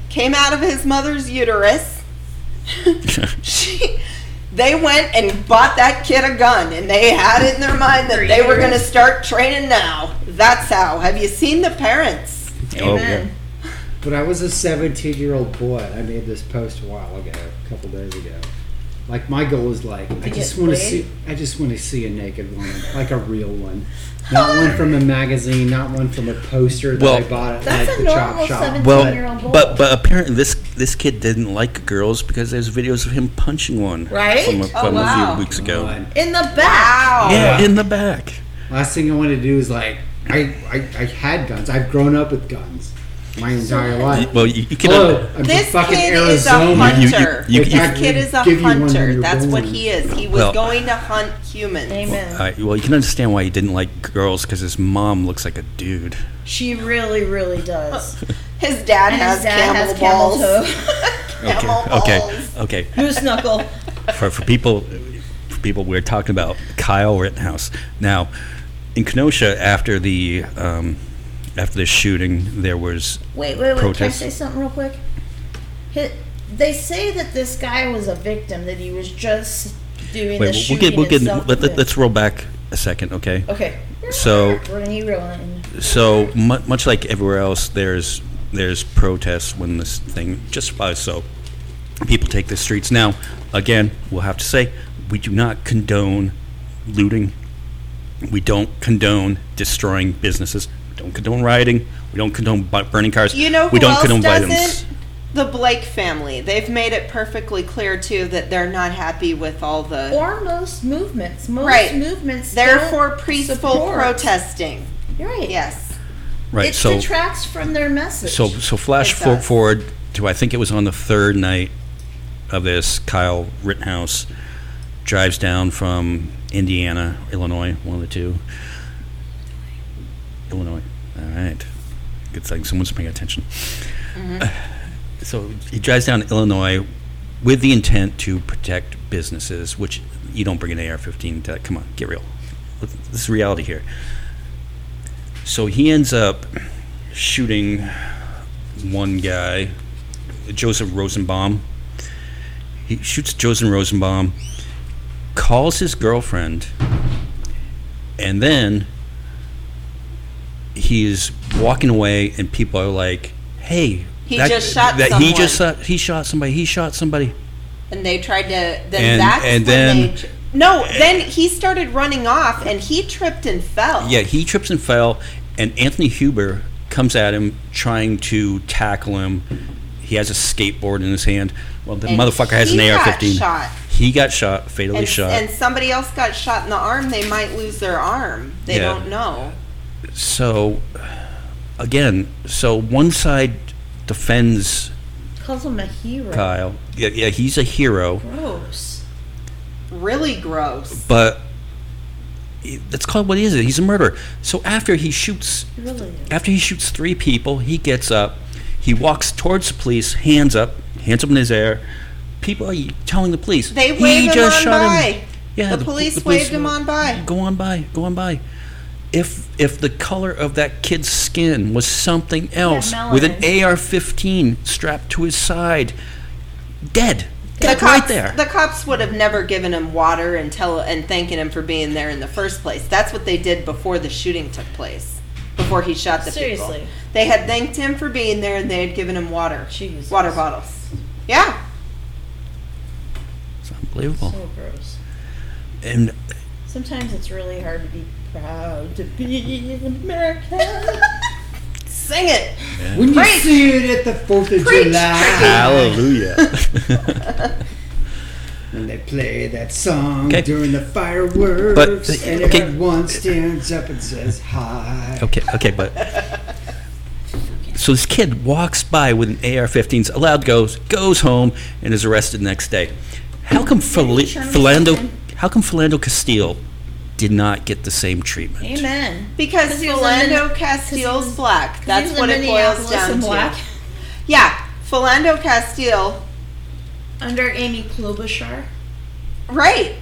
came out of his mother's uterus, she, they went and bought that kid a gun, and they had it in their mind that they were going to start training now. That's how. Have you seen the parents? Oh, Amen. When I was a 17 year old boy, I made this post a while ago, a couple days ago. Like my goal is like I just want to see I just want to see a naked woman, like a real one, not one from a magazine, not one from a poster that Well- I bought at That's like, a the normal chop shop. 17 Well, year old boy. but but apparently this this kid didn't like girls because there's videos of him punching one Right? from, a, Oh, wow. a few weeks ago. In the back. Wow. Yeah, in the back. Last thing I want to do is like I, I I had guns. I've grown up with guns my entire life. Well, you, you can. Hello, I'm This fucking kid Arizona. is a You- you- hunter. you- you- this kid is a Give you one when hunter. you're That's what he is. He was Well- going to hunt humans. Amen. All right, well, you can understand why he didn't like girls because his mom looks like a dude. She really, really does. His dad And has his dad camel has camel balls. toe. Camel okay, balls. okay. Goose knuckle. For for people, for people, we're talking about Kyle Rittenhouse. Now, in Kenosha, after the um, after the shooting, there was Wait, wait, wait. Can I say something real quick? Hi they say that this guy was a victim, that he was just doing wait. the We'll shooting get we'll get itself. let, let, let's roll back a second, okay? Okay. So- We're gonna rolling. So mu- much like everywhere else, there's there's protests when this thing just uh, so people take the streets. Now, again, we'll have to say we do not condone looting. We don't condone destroying businesses. We don't condone rioting. We don't condone burning cars. You know who we don't else condone doesn't? violence. The Blake family. They've made it perfectly clear too that they're not happy with all the. Or most movements. Most Right. movements. They're for peaceful support. protesting. Right. Yes. Right. It so detracts from their message. so so flash for, forward to I think it was on the third night of this. Kyle Rittenhouse drives down from Indiana, Illinois, one of the two. Illinois. All right. Good thing someone's paying attention. Uh, so he drives down to Illinois with the intent to protect businesses, which you don't bring an AR-15 to. Come on, get real. This is reality here. So he ends up shooting one guy, Joseph Rosenbaum. He shoots Joseph Rosenbaum, calls his girlfriend, and then he is walking away, and people are like, "Hey, He just shot that He just someone." shot, he shot somebody. He shot somebody." And they tried to. Then And- that's and when then- they. No, then he started running off and he tripped and fell. Yeah, he trips and fell, and Anthony Huber comes at him trying to tackle him. He has a skateboard in his hand. Well, the And motherfucker has an AR-15. shot. He got shot, fatally and, shot. and somebody else got shot in the arm, they might lose their arm. They Yeah. don't know. So, again, so one side defends Calls him a hero. Kyle. Yeah, yeah, he's a hero, Gross. Really gross. but that's called what he is. He's a murderer. So after he shoots He really is. After he shoots three people, he gets up, he walks towards the police, hands up, hands up in his air. People are telling the police They he waved him just on shot by. him. Yeah, the, police waved him on by. Go on by, go on by. If if the color of that kid's skin was something else with an. AR-15 strapped to his side, dead, The dead cops, right there. the cops would have never given him water and tell and thanking him for being there in the first place. That's what they did before the shooting took place. Before he shot the people. Seriously. people, they had thanked him for being there and they had given him water, Jesus. water bottles. Yeah, it's unbelievable. So gross. And Sometimes it's really hard to be proud to be an American. sing it. When you Preach. see it at the Fourth of Preach, July, hallelujah. and they play that song Okay. during the fireworks, But, and okay. everyone stands up and says hi. Okay, okay, but so this kid walks by with an AR-15s, allowed goes, goes home, and is arrested the next day. How come Phil- Sherman Philando? How come Philando Castile did not get the same treatment? Amen. Because he was in Philando Min- Castile's 'cause he was- black. 'Cause he That's what it boils down and to. black Yeah, Philando Castile under Amy Klobuchar. Right.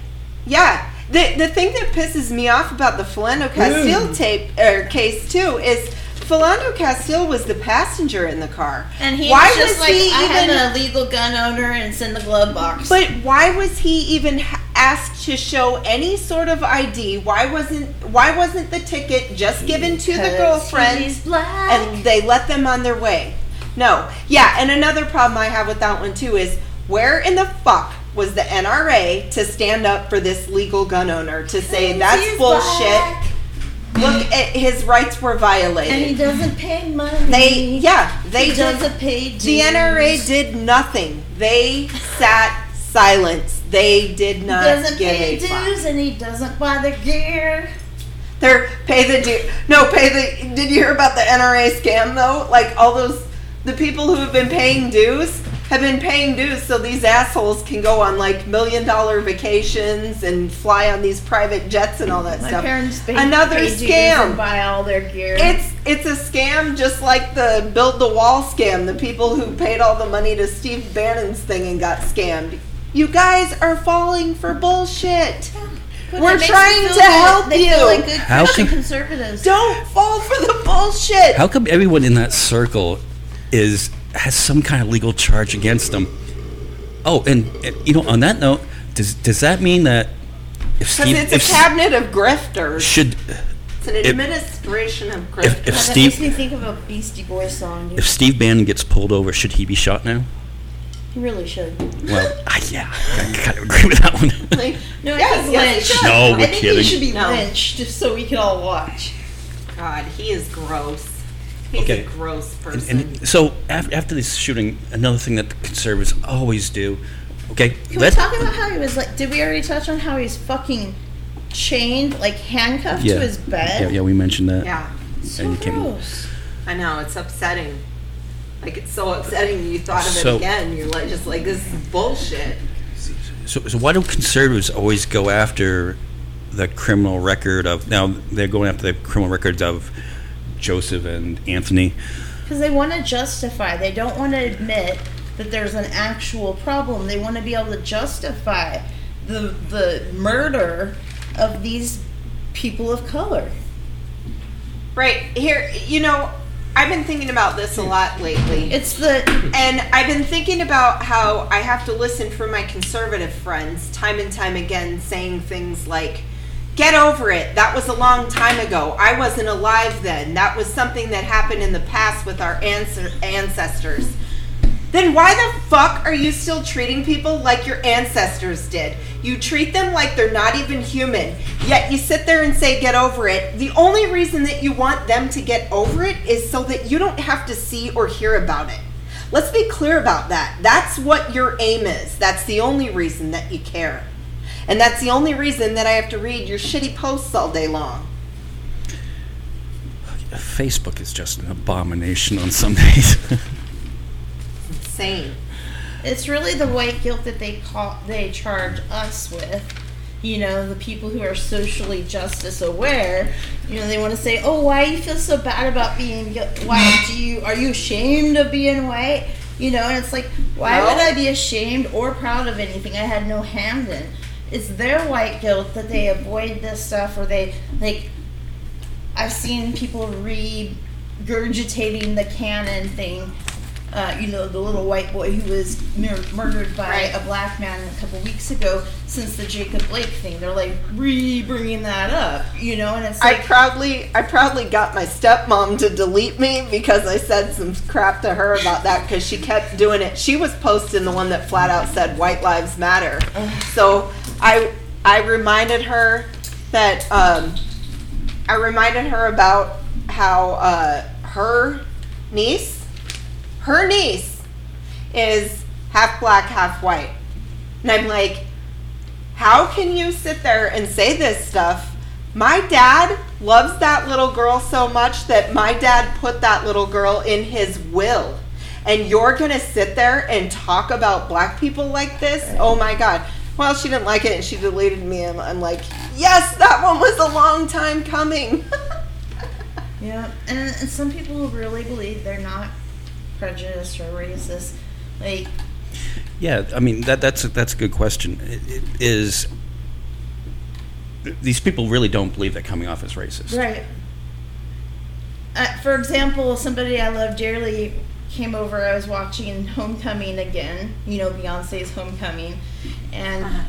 Yeah. The the thing that pisses me off about the Philando Castile Mm. tape or case too is Philando Castile was the passenger in the car. And he why was just like, he I even? have a legal gun owner and it's in the glove box. but why was he even asked to show any sort of ID? Why wasn't why wasn't the ticket just given to the girlfriend and they let them on their way? No. Yeah, and another problem I have with that one too is where in the fuck was the NRA to stand up for this legal gun owner to say that's bullshit? black Look, at his rights were violated. And he doesn't pay money. They, yeah, they he did. doesn't pay dues. The NRA did nothing. They sat silent. They did He not doesn't give pay fuck. dues and he doesn't buy the gear. They're pay the due. No, pay the. Did you hear about the NRA scam though? Like all those, the people who have been paying dues have been paying dues so these assholes can go on like million dollar vacations and fly on these private jets and all that My stuff. parents paid, Another paid dues scam. and buy all their gear. It's it's a scam just like the build the wall scam. The people who paid all the money to Steve Bannon's thing and got scammed. You guys are falling for bullshit. But we're it makes me trying to good. help they you. Feel like good How Christian can- conservatives. Don't fall for the bullshit. How come everyone in that circle is has some kind of legal charge against them? Oh, and, and, you know, on that note, does does that mean that if Because Steve it's a if, cabinet of grifters. should It's an if- administration of grifters. if God, that Steve makes me think of a Beastie Boys song. Dude. if Steve Bannon gets pulled over, should he be shot now? He really should. Well, I, yeah, I kind of agree with that one. Like, No, I Yes, think yes, he lynched. should. No, I we're think kidding. he should be No. lynched just so we can all watch. God, he is gross. He's Okay. a gross person. and so af- after this shooting, another thing that the conservatives always do. Okay, Can let we talk about how he was like? Did we already touch on how he's fucking chained, like handcuffed yeah, to his bed? yeah, yeah, we mentioned that. yeah, So and you came- gross. I know it's upsetting. Like it's so upsetting. You thought of So- it again. You're like just like this is bullshit. So, so why do conservatives always go after the criminal record of now they're going after the criminal records of Joseph and Anthony? Because they want to justify. They don't want to admit that there's an actual problem. They want to be able to justify the the murder of these people of color. Right here, you know, I've been thinking about this a lot lately. It's the And I've been thinking about how I have to listen for my conservative friends time and time again saying things like, get over it. That was a long time ago. I wasn't alive then. That was something that happened in the past with our ancestors. then why the fuck are you still treating people like your ancestors did? You treat them like they're not even human, yet you sit there and say, get over it. The only reason that you want them to get over it is so that you don't have to see or hear about it. Let's be clear about that. That's what your aim is. That's the only reason that you care. And that's the only reason that I have to read your shitty posts all day long. Facebook is just an abomination on some days. Insane. It's really the white guilt that they call they charge us with. You know, the people who are socially justice aware. You know, they want to say, "Oh, why do you feel so bad about being gu- white? Do you are you ashamed of being white?" You know, and it's like, why No. would I be ashamed or proud of anything I had no hand in? It's their white guilt that they avoid this stuff, or they like. I've seen people regurgitating the Cannon thing. Uh, you know, the little white boy who was mur- murdered by Right. a black man a couple weeks ago. Since the Jacob Blake thing, they're like re-bringing that up. You know, and it's like, I proudly, I proudly got my stepmom to delete me because I said some crap to her about that because she kept doing it. She was posting the one that flat out said "White Lives Matter," so I, I reminded her that um, I reminded her about how uh, her niece, her niece, is half black, half white, and I'm like, how can you sit there and say this stuff? My dad loves that little girl so much that my dad put that little girl in his will. And you're going to sit there and talk about black people like this? Oh my God. Well, she didn't like it and she deleted me. I'm, I'm like, yes, that one was a long time coming. yeah. And, and some people really believe they're not prejudiced or racist. Like, yeah, I mean that that's a, that's a good question. It, it is these people really don't believe that coming off as racist? Right. Uh, for example, somebody I love dearly came over. I was watching Homecoming again, you know, Beyonce's Homecoming, and Uh-huh.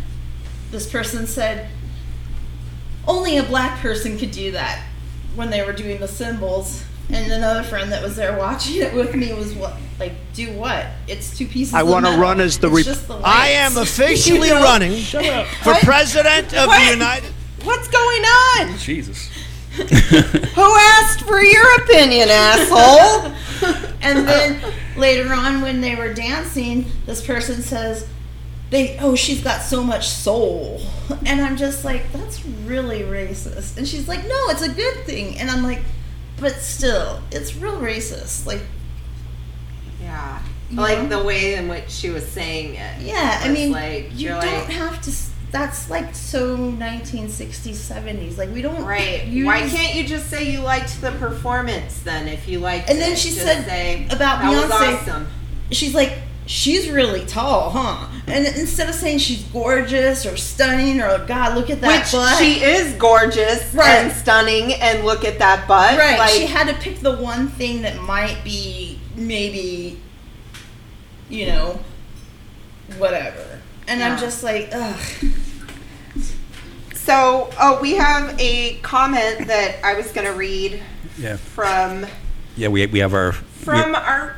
this person said, only a black person could do that when they were doing the symbols. And another friend that was there watching it with me was what, like, do what? It's two pieces. I want to run as the. It's Rep- just the I am officially You know? running for president of What? the United. What's going on? Jesus. Who asked for your opinion, asshole? And then later on, when they were dancing, this person says, "They oh, she's got so much soul," and I'm just like, "That's really racist." And she's like, "No, it's a good thing," and I'm like, "But still, it's real racist." Like, Yeah. Like know? the way in which she was saying it. yeah, I mean, like, you don't like, have to. That's like so 1960s, 70s. Like we don't. Right. Use, Why can't you just say you liked the performance then if you liked And then it? she said say, about that was Beyonce- awesome. she's like she's really tall huh and instead of saying she's gorgeous or stunning or god look at that Which butt she is gorgeous Right. and stunning and look at that butt. right Like, she had to pick the one thing that might be maybe you know whatever and Yeah. i'm just like ugh so oh we have a comment that I was gonna read Yeah. from Yeah, we we have our from our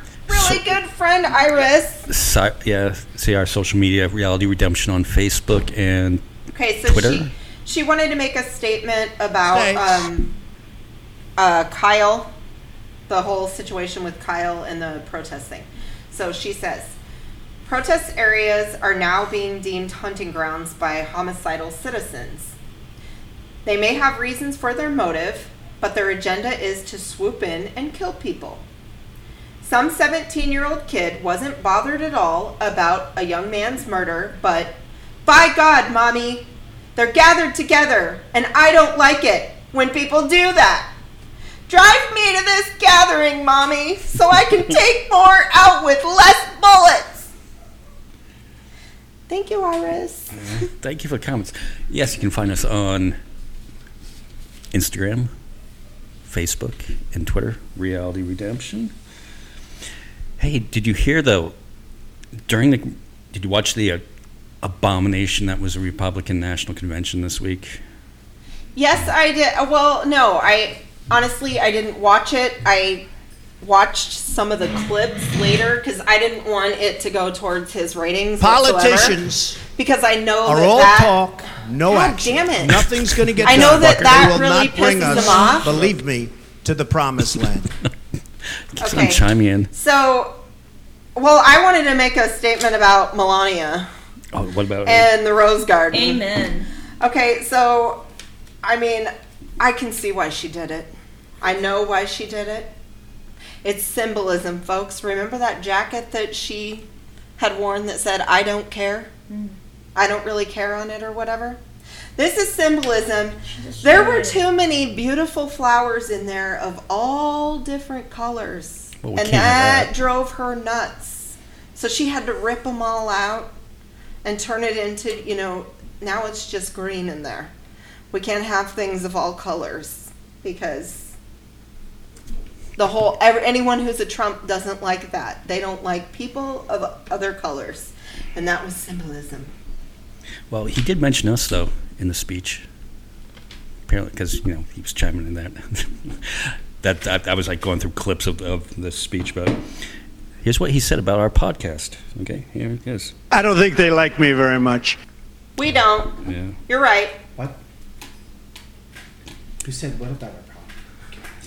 really So- good friend Iris. si- yeah, see our social media reality redemption on Facebook and Okay, so Twitter? she she wanted to make a statement about um, uh, Kyle, the whole situation with Kyle and the protest thing. So she says, protest areas are now being deemed hunting grounds by homicidal citizens. They may have reasons for their motive, but their agenda is to swoop in and kill people. Some 17 year old kid wasn't bothered at all about a young man's murder, but by God, mommy, they're gathered together, and I don't like it when people do that. Drive me to this gathering, mommy, so I can take more out with less bullets. Thank you, Iris. Uh-huh. thank you for the comments. Yes, you can find us on Instagram, Facebook, and Twitter. Reality Redemption. Hey, did you hear though? During the, did you watch the uh, abomination that was a Republican National Convention this week? Yes, I did. uh, Well, no, I honestly I didn't watch it. I watched some of the clips later because I didn't want it to go towards his ratings. Politicians because I know are that all that, talk, no God action. damn it. Nothing's going to get I done. know that that will really not bring pisses us, them off. believe me, to the promised land. Keeps Okay. on chiming in. So, well, I wanted to make a statement about Melania Oh, what about and the Rose Garden. Amen. Okay, so I mean, I can see why she did it. I know why she did it. It's symbolism, folks. Remember that jacket that she had worn that said, I don't care? Mm. I don't really care on it or whatever? This is symbolism. There were too many beautiful flowers in there of all different colors. Well, we and that that. drove her nuts. So she had to rip them all out and turn it into, you know, now it's just green in there. We can't have things of all colors because the whole ev- anyone who's a Trump doesn't like that. They don't like people of other colors, and that was symbolism. Well, he did mention us though in the speech. Apparently, because you know he was chiming in that. that, that I was like going through clips of, of the speech, but here's what he said about our podcast. Okay, here it is. I don't think they like me very much. We don't. Yeah. You're right. What? Who said what about our problem?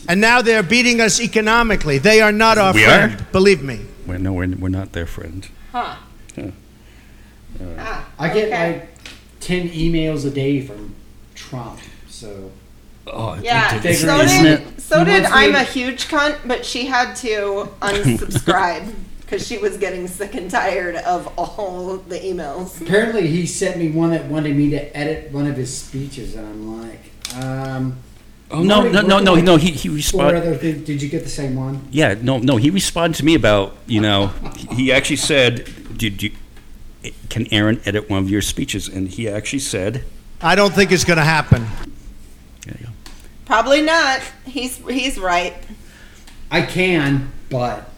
And now they're beating us economically. They are not our We are? friend. Believe me. We're, no, we're, we're not their friend. Huh. Huh. Ah, I get okay. like ten emails a day from Trump. So Oh, Yeah, dude, Figure so it isn't did it? so did I'm a huge cunt, but she had to unsubscribe because she was getting sick and tired of all the emails. apparently he sent me one that wanted me to edit one of his speeches, and I'm like, um. Oh no, no, no, no, no. He he responded. Did you get the same one? Yeah, no, no. He responded to me about you know. he actually said, "Did you? Can Aaron edit one of your speeches?" And he actually said, I don't think it's going to happen. "There you go." Probably not. He's he's right. I can, but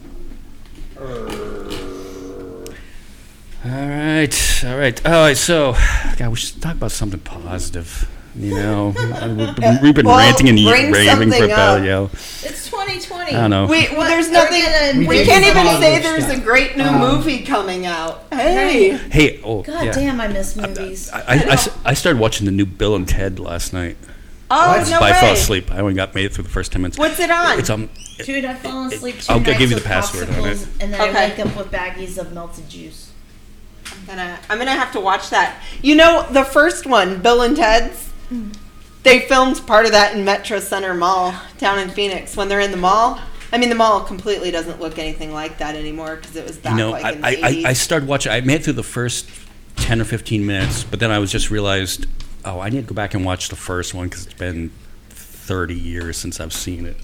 All right, all right, all right. So, God, we should talk about something positive. You know, we've been, Well, ranting and bring raving for something about up. you know. It's 2020. I don't know. We well, there's We're nothing. gonna We, bring can't even positive say there's stuff. a great new Um, movie coming out. Hey, Hey, oh God yeah. damn, I miss movies. I I started watching the new Bill and Ted last night. oh What? no but I fell asleep. I only got made it through the first ten minutes. What's it on? It's um. Dude, I've fallen asleep two I'll nights give you the password on it. popsicles, and then Okay. I wake up with baggies of melted juice. I'm gonna I'm gonna have to watch that. You know, the first one, Bill and Ted's. They filmed part of that in Metro Center Mall down in Phoenix when they're in the mall. I mean, the mall completely doesn't look anything like that anymore because it was back You know, like I, in the I, 80s. I, I started watching. I made it through the first ten or fifteen minutes, but then I was just realized, oh, I need to go back and watch the first one because it's been thirty years since I've seen it.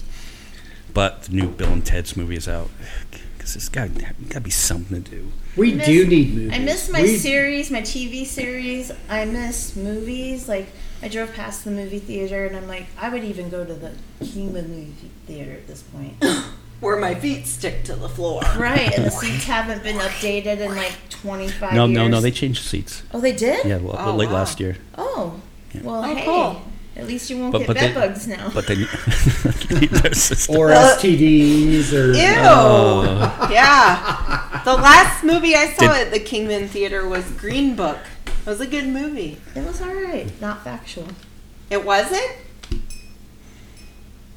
But the new Bill and Ted's movie is out because it's got got to be something to do. we miss- do need movies. I miss my We- series, my TV series. I miss movies. Like I drove past the movie theater, and I'm like, I would even go to the Kingman movie theater at this point. Where my feet stick to the floor. right, and the seats haven't been updated in like 25 No, years. no, no. No, they changed the seats. Oh, they did. Yeah, l- Oh, late wow. last year. Oh, well, Oh, hey. cool. At least you won't But- get but bed they- bugs now. But then there's this- or Uh, STDs or Ew. Oh. Yeah. The last movie I saw Did- at the Kingman Theater was Green Book. It was a good movie. it was all right. Not factual. It wasn't?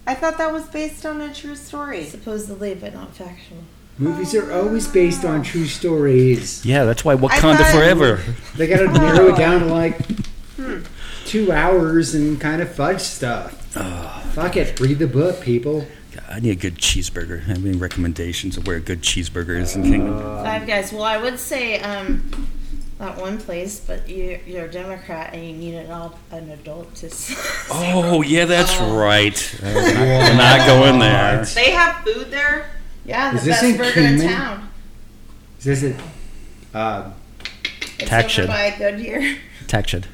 I thought that was based on a true story. Supposedly, but not factual. movies are always based on true stories. yeah, that's why I Wakanda thought- Forever. They got to narrow it down to like Hmm. two hours and kind of fudge stuff. Fuck it, read the book, people. I need a good cheeseburger. Have any recommendations of where a good cheeseburger is in Kingman? Five guys. Well, I would say um, that one place, but you, you're a Democrat and you need an, al- an adult to. s- Oh, yeah, that's Oh. right. We're not- we're not going there. They have food there? Yeah, the Is this best in burger in town. Is this it? Uh, It's Tax over shed. by Goodyear. Tax shed.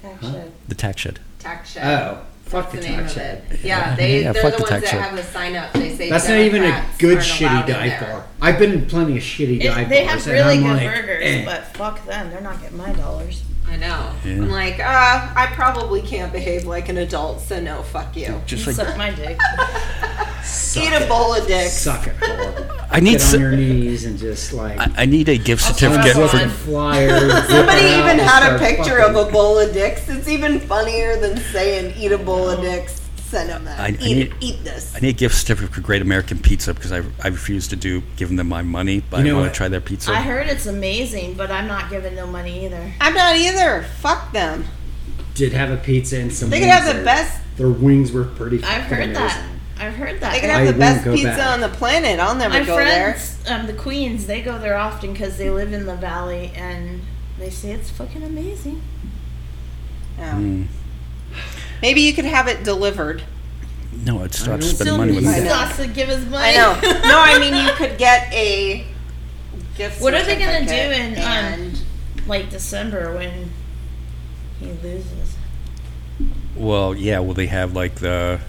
Tax Huh? shed. The tax shed. Tax shed. oh, fuck That's the the name tax of shed. it. Yeah, they, Yeah, they're fuck the the ones that shed. have the sign up. They say That's not even a good shitty allowed in dive bar. I've been in plenty of shitty It- dive they bars. have and really I'm good like, burgers, eh. but fuck them. They're not getting my dollars. I know. Yeah. I'm like, uh, I probably can't behave like an adult, so no, fuck you. Just You like suck my dick. Suck Eat a bowl of dicks. Suck it hard. I need Get s- your knees and just like. I, I need a gift certificate for one. flyer. Somebody even had a picture of a bowl of dicks. It's even funnier than saying eat a bowl of dicks. Send them that. I- I eat, need- eat this. I need a gift certificate for Great American Pizza because I, I refuse to do giving them my money, but You I want what? to try their pizza. I heard it's amazing, but I'm not giving no money either. I'm not either. Fuck them. Did have a pizza and some. They could wings have the there. best. Their wings were pretty. I've fucking heard that. amazing. I've heard that. They could I have the best pizza back. on the planet. I'll never My go there. friends, um, the Queens, they go there often because they live in the valley, and they say it's fucking amazing. Yeah. Mm. Maybe you could have it delivered. no, I'd start don't spending Still money with he I them. know. still has to give his money. I know. No, I mean you could get a gift. What are they gonna do in, um, like December when he loses. Well, yeah, will they have like the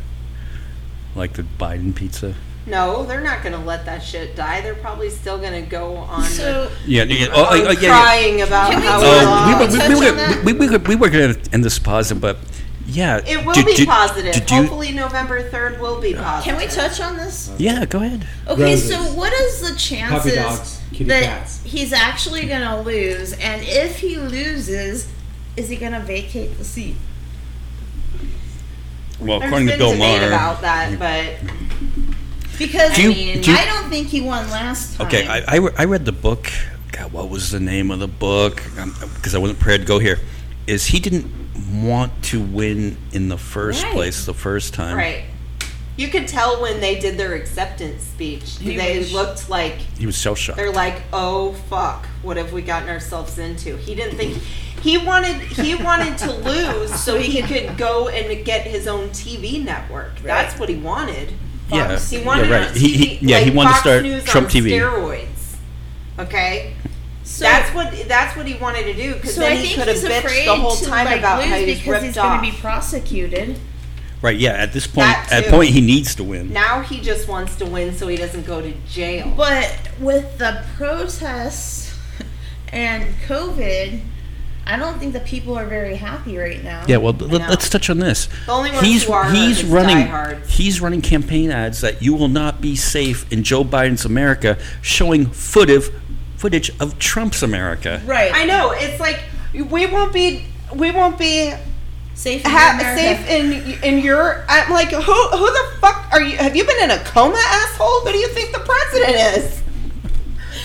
like the Biden pizza? no, they're not gonna let that shit die. They're probably still gonna go on. So oh, oh, Yeah, yeah. on Oh, oh, yeah, yeah. crying about Can we how talk- we Oh, lost. we, Touch we, we, on that? we, we, were, we were going to end this positive, but yeah. It will Did- be did- positive. did you- Hopefully, November third will be positive. can we touch on this? Yeah, go ahead. Okay, Roses. so what is the Puppy chances dogs, that cats. he's actually gonna lose? And if he loses, is he gonna vacate the seat? Well, There's according to been Bill debate Maher. about that, but Because Do you- I mean, do you- I don't think he won last time. Okay, I, I, re- I read the book. God, what was the name of the book? Um, because I wasn't prepared to go here. Is he didn't want to win in the first Right. place the first time. right. You could tell when they did their acceptance speech. He they was- looked like He was shell shocked. they're like, "Oh fuck, what have we gotten ourselves into?" He didn't think mm-hmm. he wanted he wanted to lose so he could go and get his own TV network. That's what he wanted. Yeah, Fox. He yeah, wanted right. on He- he- TV, yeah, he like wanted to start News Trump on TV. steroids. Okay, so that's what that's what he wanted to do because so then I he could have he's bitched the whole time like about lose how he's because ripped he's off. gonna be prosecuted. Right, yeah, at this point, That at too. point he needs to win. now he just wants to win so he doesn't go to jail. But with the protests and COVID, I don't think the people are very happy right now. Yeah, well, let, know. us touch on this. The only ones he's who are he's is running diehards. he's running campaign ads that you will not be safe in Joe Biden's America, showing footage footage of Trump's America. Right. I know it's like we won't be we won't be Safe in ha- safe in in your. I'm like who who the fuck are you? Have you been in a coma, asshole? Who do you think the president is?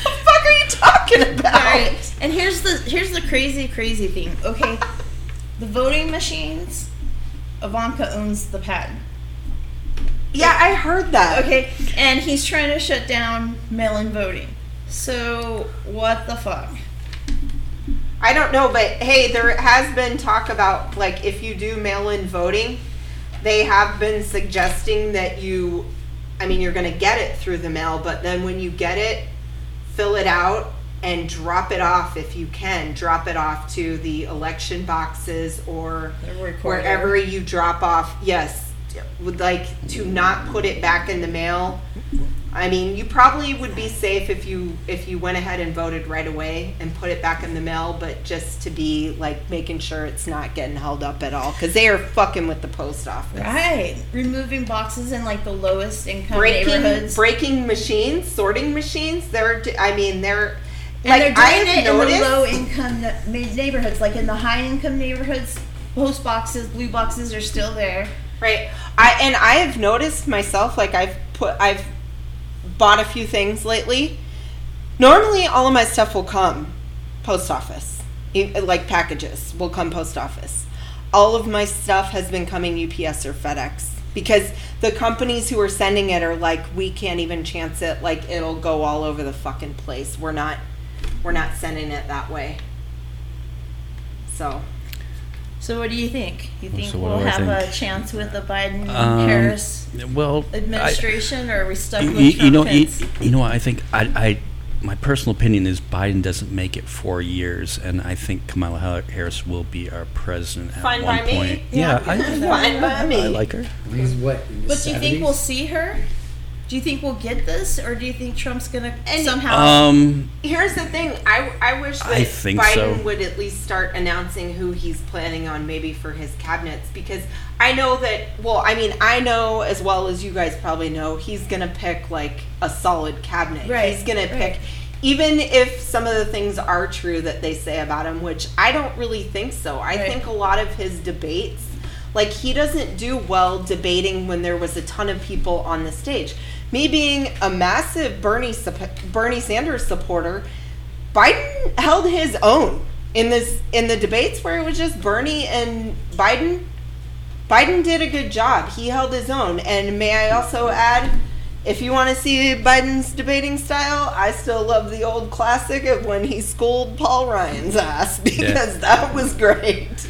What the fuck are you talking about? Right. And here's the here's the crazy crazy thing. Okay, the voting machines, Ivanka owns the patent. Yeah, I heard that. Okay, and he's trying to shut down mail-in voting. So what the fuck? I don't know, but hey, there has been talk about like if you do mail-in voting, they have been suggesting that you, I mean, you're going to get it through the mail, but then when you get it, fill it out and drop it off if you can. Drop it off to the election boxes or wherever you drop off. Yes, would like to not put it back in the mail. I mean, you probably would be safe if you if you went ahead and voted right away and put it back in the mail, but just to be like making sure it's not getting held up at all because they are fucking with the post office. Right, removing boxes in like the lowest income Breaking neighborhoods. breaking machines, sorting machines. They're I mean they're and like they're I doing it in noticed. the low income neighborhoods, like in the high income neighborhoods. Post boxes, blue boxes are still there. Right. I and I have noticed myself like I've put I've bought a few things lately. Normally all of my stuff will come post office. Like packages will come post office. All of my stuff has been coming UPS or FedEx because the companies who are sending it are like we can't even chance it like it'll go all over the fucking place. We're not we're not sending it that way. So, So what do you think? You think So we'll do I have a chance with the Biden Um, Harris Well, I- administration, or are we stuck you, with you- Trump you know, you, you know what? I think I, I, my personal opinion is Biden doesn't make it four years, and I think Kamala Harris will be our president at Fine one by me. point. Yeah. Yeah, I, Fine by me. I like her. He's what? in his But do you think we'll see her? Do you think we'll get this, or do you think Trump's gonna And- somehow? Um, Here's the thing. I, I wish that I think Biden so. would at least start announcing who he's planning on maybe for his cabinets because I know that well, I mean, I know as well as you guys probably know, he's going to pick like a solid cabinet. Right, He's going to right. pick even if some of the things are true that they say about him, which I don't really think so. I Right. think a lot of his debates like he doesn't do well debating when there was a ton of people on the stage. Me being a massive Bernie Bernie Sanders supporter, Biden held his own in this in the debates where it was just Bernie and Biden. Biden did a good job. He held his own. And may I also add, if you want to see Biden's debating style, I still love the old classic of when he schooled Paul Ryan's ass because that was great.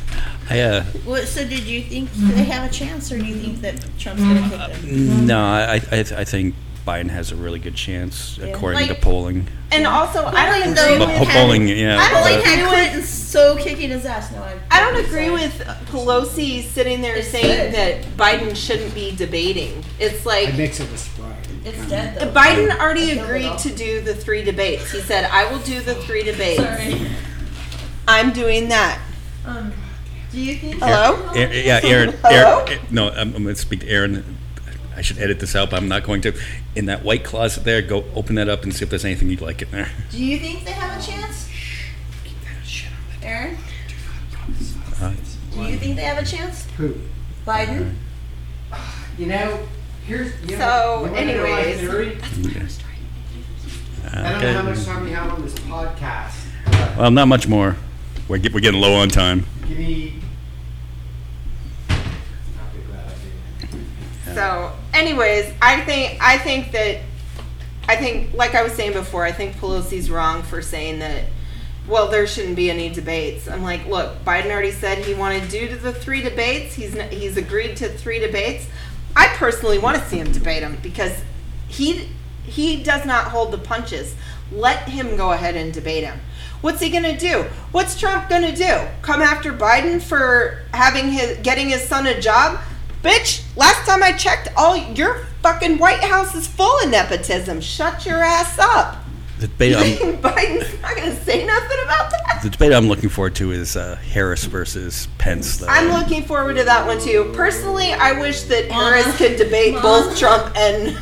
I, uh, What, so did you think they have a chance, or do you think that Trump's gonna kick them? no, I, I, I think Biden has a really good chance according to polling. And also, I don't Polling, though, agree But with had- polling, yeah. I don't but- like Had Clinton so kicking his ass. No, I, I don't agree with Pelosi sitting there It's saying dead. that Biden shouldn't be debating. It's I like mix it with Sprite. It's Kinda. dead though. Biden already agreed to do the three debates. He said, "I will do the three debates. Sorry. I'm doing that." Um, do you think? Hello? Aaron- yeah, Aaron. Hello? Aaron no, I'm, I'm going to speak to Aaron. I should edit this out, but I'm not going to. In that white closet there, go open that up and see if there's anything you'd like in there. Do you think they have a chance, Aaron? Uh, Do you think they have a chance, Who? Biden? You know, here's. You So, know, you wanna know my anyways. theory? I don't know how much time we have on this podcast. Well, not much more. We're, get, we're getting low on time. So, anyways, I think I think that I think, like I was saying before, I think Pelosi's wrong for saying that. Well, there shouldn't be any debates. I'm like, look, Biden already said he wanted to do the three debates. He's he's agreed to three debates. I personally want to see him debate him because he he does not hold the punches. Let him go ahead and debate him. What's he gonna do? What's Trump gonna do? Come after Biden for having his getting his son a job? Bitch, last time I checked, all your fucking White House is full of nepotism. Shut your ass up. The debate, I'm, Biden's not gonna say nothing about that? the debate I'm looking forward to is uh, Harris versus Pence. Though. I'm looking forward to that one too. Personally, I wish that Harris could debate both Trump and,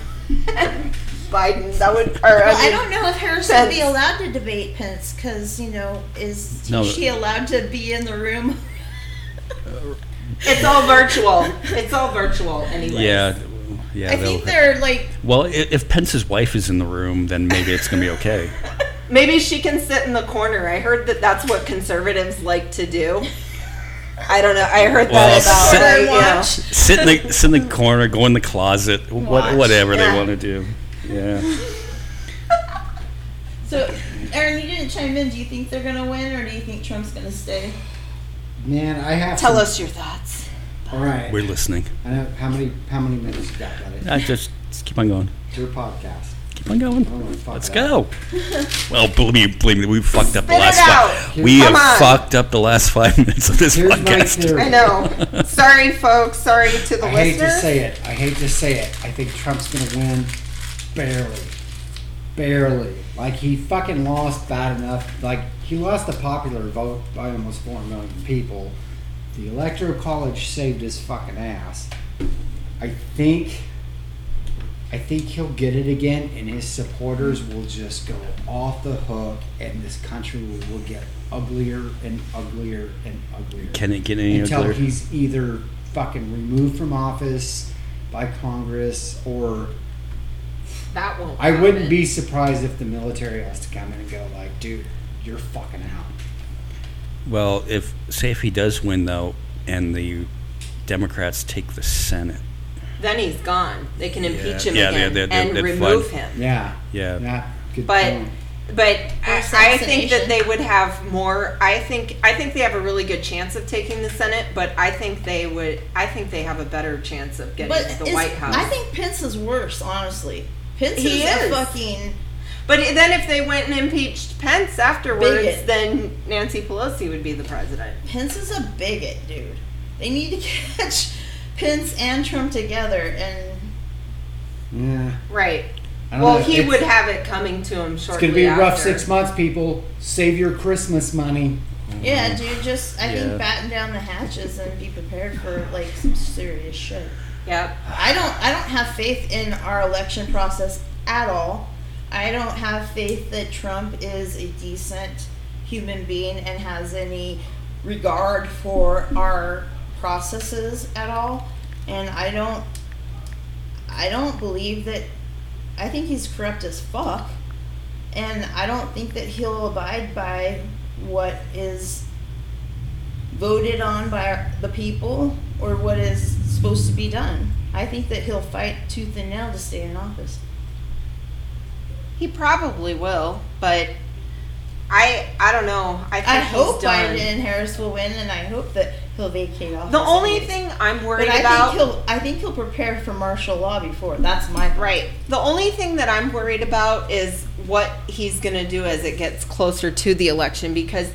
and Biden. That would. Or, Well, I mean, don't know if Harris would be allowed to debate Pence because you know is No. she allowed to be in the room? It's all virtual. It's all virtual anyway. yeah, yeah. I they'll- think they're like well, if Pence's wife is in the room, then maybe it's going to be okay. Maybe she can sit in the corner. I heard that that's what conservatives like to do. I don't know. I heard Well, that about sit- like, you know. sit in the sit in the corner, go in the closet, what, Watch. whatever they want to do. Yeah. So, Aaron, you didn't chime in. Do you think they're gonna win, or do you think Trump's gonna stay? Man, I have. Tell some- us your thoughts. All right. We're listening. I know how many how many minutes you got, buddy? I just, just keep on going. It's your podcast. Keep on going. Oh, Let's go. well, believe me, believe me, we fucked up the Spit it last out. five. We Come have on. fucked up the last five minutes of this Here's podcast. I know. Sorry, folks. Sorry to the I hate to say it. I hate to say it. I think Trump's gonna win, barely, barely. Like he fucking lost bad enough. Like he lost the popular vote by almost four million people. The electoral college saved his fucking ass. I think. I think he'll get it again, and his supporters will just go off the hook, and this country will, will get uglier and uglier and uglier Can it get any until uglier? he's either fucking removed from office by Congress or That won't. I wouldn't be surprised if the military has to come in and go like, dude, you're fucking out. Well, if say if he does win though, and the Democrats take the Senate, Then he's gone. They can impeach him Yeah, again they're- they're- and they're remove fine. him. Yeah. yeah, Yeah. Good But point. but I, I think that they would have more. I think I think they have a really good chance of taking the Senate, but I think they would. I think they have a better chance of getting But the is- White House. I think Pence is worse, honestly. Pence He is, is. a fucking. But then if they went and impeached Pence afterwards, Bigot. then Nancy Pelosi would be the president. Pence is a bigot, dude. They need to catch Pence and Trump together and Yeah. Right. Well, know. he It's- would have it coming to him It's gonna be a rough six months, people. Save your Christmas money. Yeah, dude, just I Yeah. think batten down the hatches and be prepared for like some serious shit. Yep. I don't I don't have faith in our election process at all. I don't have faith that Trump is a decent human being and has any regard for our processes at all. And I don't I don't believe that I think he's corrupt as fuck. And I don't think that he'll abide by what is voted on by the people or what is supposed to be done. I think that he'll fight tooth and nail to stay in office. He probably will, but I I don't know. I think I hope. Biden and Harris will win, and I hope that he'll vacate office. The only anyways. thing I'm but worried I about think he'll I think he'll prepare for martial law before. That's my thought. Right. The only thing that I'm worried about is what he's going to do as it gets closer to the election because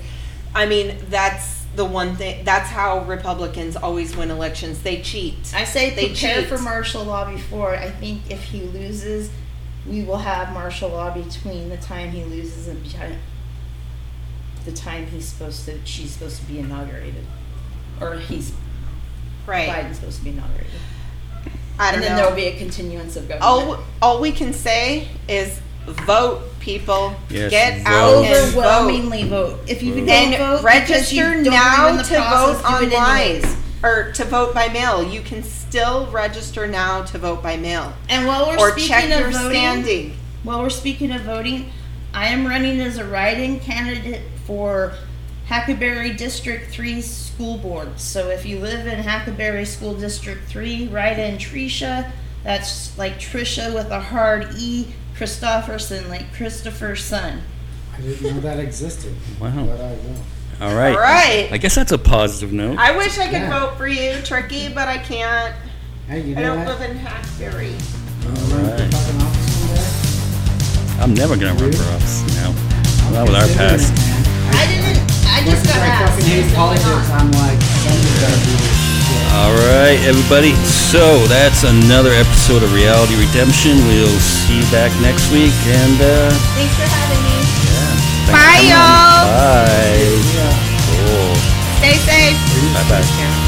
I mean, that's the one thing that's how Republicans always win elections. They cheat. I say They prepare cheat. for martial law before. I think if he loses, we will have martial law between the time he loses and the time he's supposed to she's supposed to be inaugurated, or he's right. Biden's supposed to be inaugurated. I don't and then know. there will be a continuance of government. all all we can say is vote people. Yes, Get vote. out and vote. overwhelmingly vote. If you don't And vote, because you register don't believe in now the to process, vote do it online or to vote by mail. You can still register now to vote by mail And while we're or speaking check of your voting, standing. while we're speaking of voting, I am running as a write-in candidate for Hackberry District 3 School Board. So if you live in Hackberry School District 3, write in Trisha. That's like Trisha with a hard E. Christofferson, like Christopher's son. I didn't know that existed. Wow. But I will. All right. All right. I guess that's a positive note. I wish I could Yeah. vote for you, Tricky, but I can't. Hey, you I don't what? live in Hackberry. You wanna run for Alright. fucking office one day? I'm never gonna run for office now. Not with our past. I didn't. I just got I asked. fucking hate politics, I'm like, somebody's gotta do this shit. All right, everybody. So that's another episode of Reality Redemption. We'll see you back next week, and uh, Thanks for having me. yeah. Bye, y'all. Bye. Yeah. Cool. Stay safe. Bye bye.